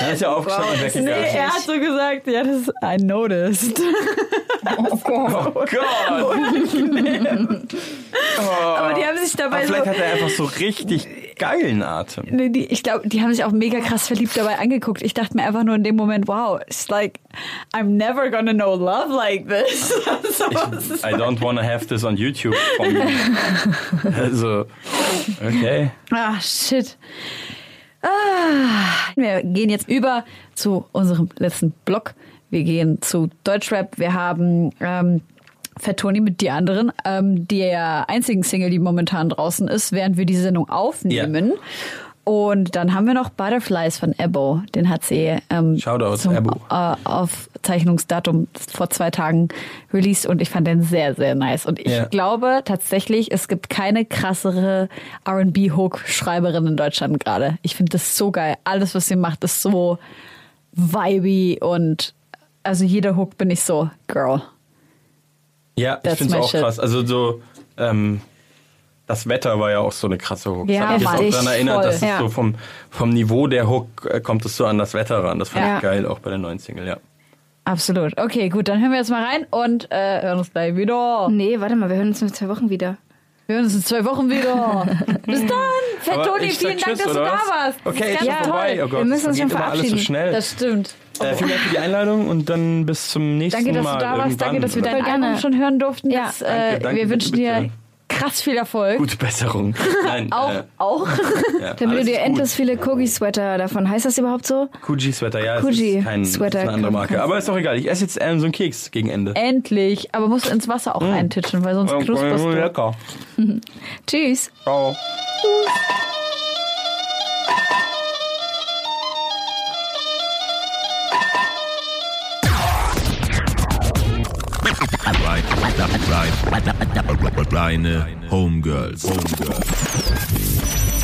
Dann ist er aufgestanden und nee, weggegangen. er hat so gesagt, ja, das ist, I noticed. Oh Gott! Aber die haben sich dabei Aber vielleicht so... hat er einfach so richtig geilen Atem. Nee, die, ich glaube, die haben sich auch mega krass verliebt dabei angeguckt. Ich dachte mir einfach nur in dem Moment, wow, it's like, I'm never gonna know love like this. *laughs* so, ist I don't wanna have this on YouTube. *laughs* Also, okay. Ah, shit. Ah, wir gehen jetzt über zu unserem letzten Block. Wir gehen zu Deutschrap. Wir haben ähm, Fat Tony mit die anderen, ähm, der einzigen Single, die momentan draußen ist, während wir die Sendung aufnehmen. Und dann haben wir noch Butterflies von Ebo. Den hat sie ähm, Shoutout, zum Ebo. Äh, Aufzeichnungsdatum vor zwei Tagen released und ich fand den sehr, sehr nice. Und ich Ja. glaube tatsächlich, es gibt keine krassere R&B-Hook-Schreiberin in Deutschland gerade. Ich finde das so geil. Alles, was sie macht, ist so vibey und also jeder Hook bin ich so, Girl. Ja, ich finde es auch shit. krass. Also so, ähm, das Wetter war ja auch so eine krasse Hook. Ja, ich habe mich daran erinnert, Voll. dass es Ja. so vom, vom Niveau der Hook äh, kommt es so an das Wetter ran. Das fand Ja. ich geil, auch bei der neuen Single, ja. Absolut. Okay, gut, dann hören wir jetzt mal rein und äh, hören uns gleich wieder. Nee, warte mal, wir hören uns in zwei Wochen wieder. Wir hören uns in zwei Wochen wieder. *laughs* Bis dann. Fett Toni, ich vielen Dank, Tschüss, dass du da warst. Das Okay, ganz schon toll. vorbei. Oh Gott, Wir müssen das uns schon immer alles so verabschieden. schnell. Das stimmt. Äh, vielen Dank für die Einladung und dann bis zum nächsten Danke, dass Mal. du da warst. Danke, dass wir dein. Album schon hören durften. Ja. Danke, äh, danke, wir bitte, wünschen bitte. dir krass viel Erfolg. Gute Besserung. Nein, *laughs* Auch, äh, auch. ja, *laughs* Damit du dir endlos viele Kogi-Sweater davon. Heißt das überhaupt so? Kuji-Sweater, ja, Kuji ist kein Sweater eine andere Marke. Aber ist doch egal. Ich esse jetzt ähm, so einen Keks gegen Ende. Endlich. Aber musst ins Wasser auch eintitschen, weil sonst knusperst du. Lecker. *laughs* Tschüss. Ciao. Reine Homegirls. Homegirls.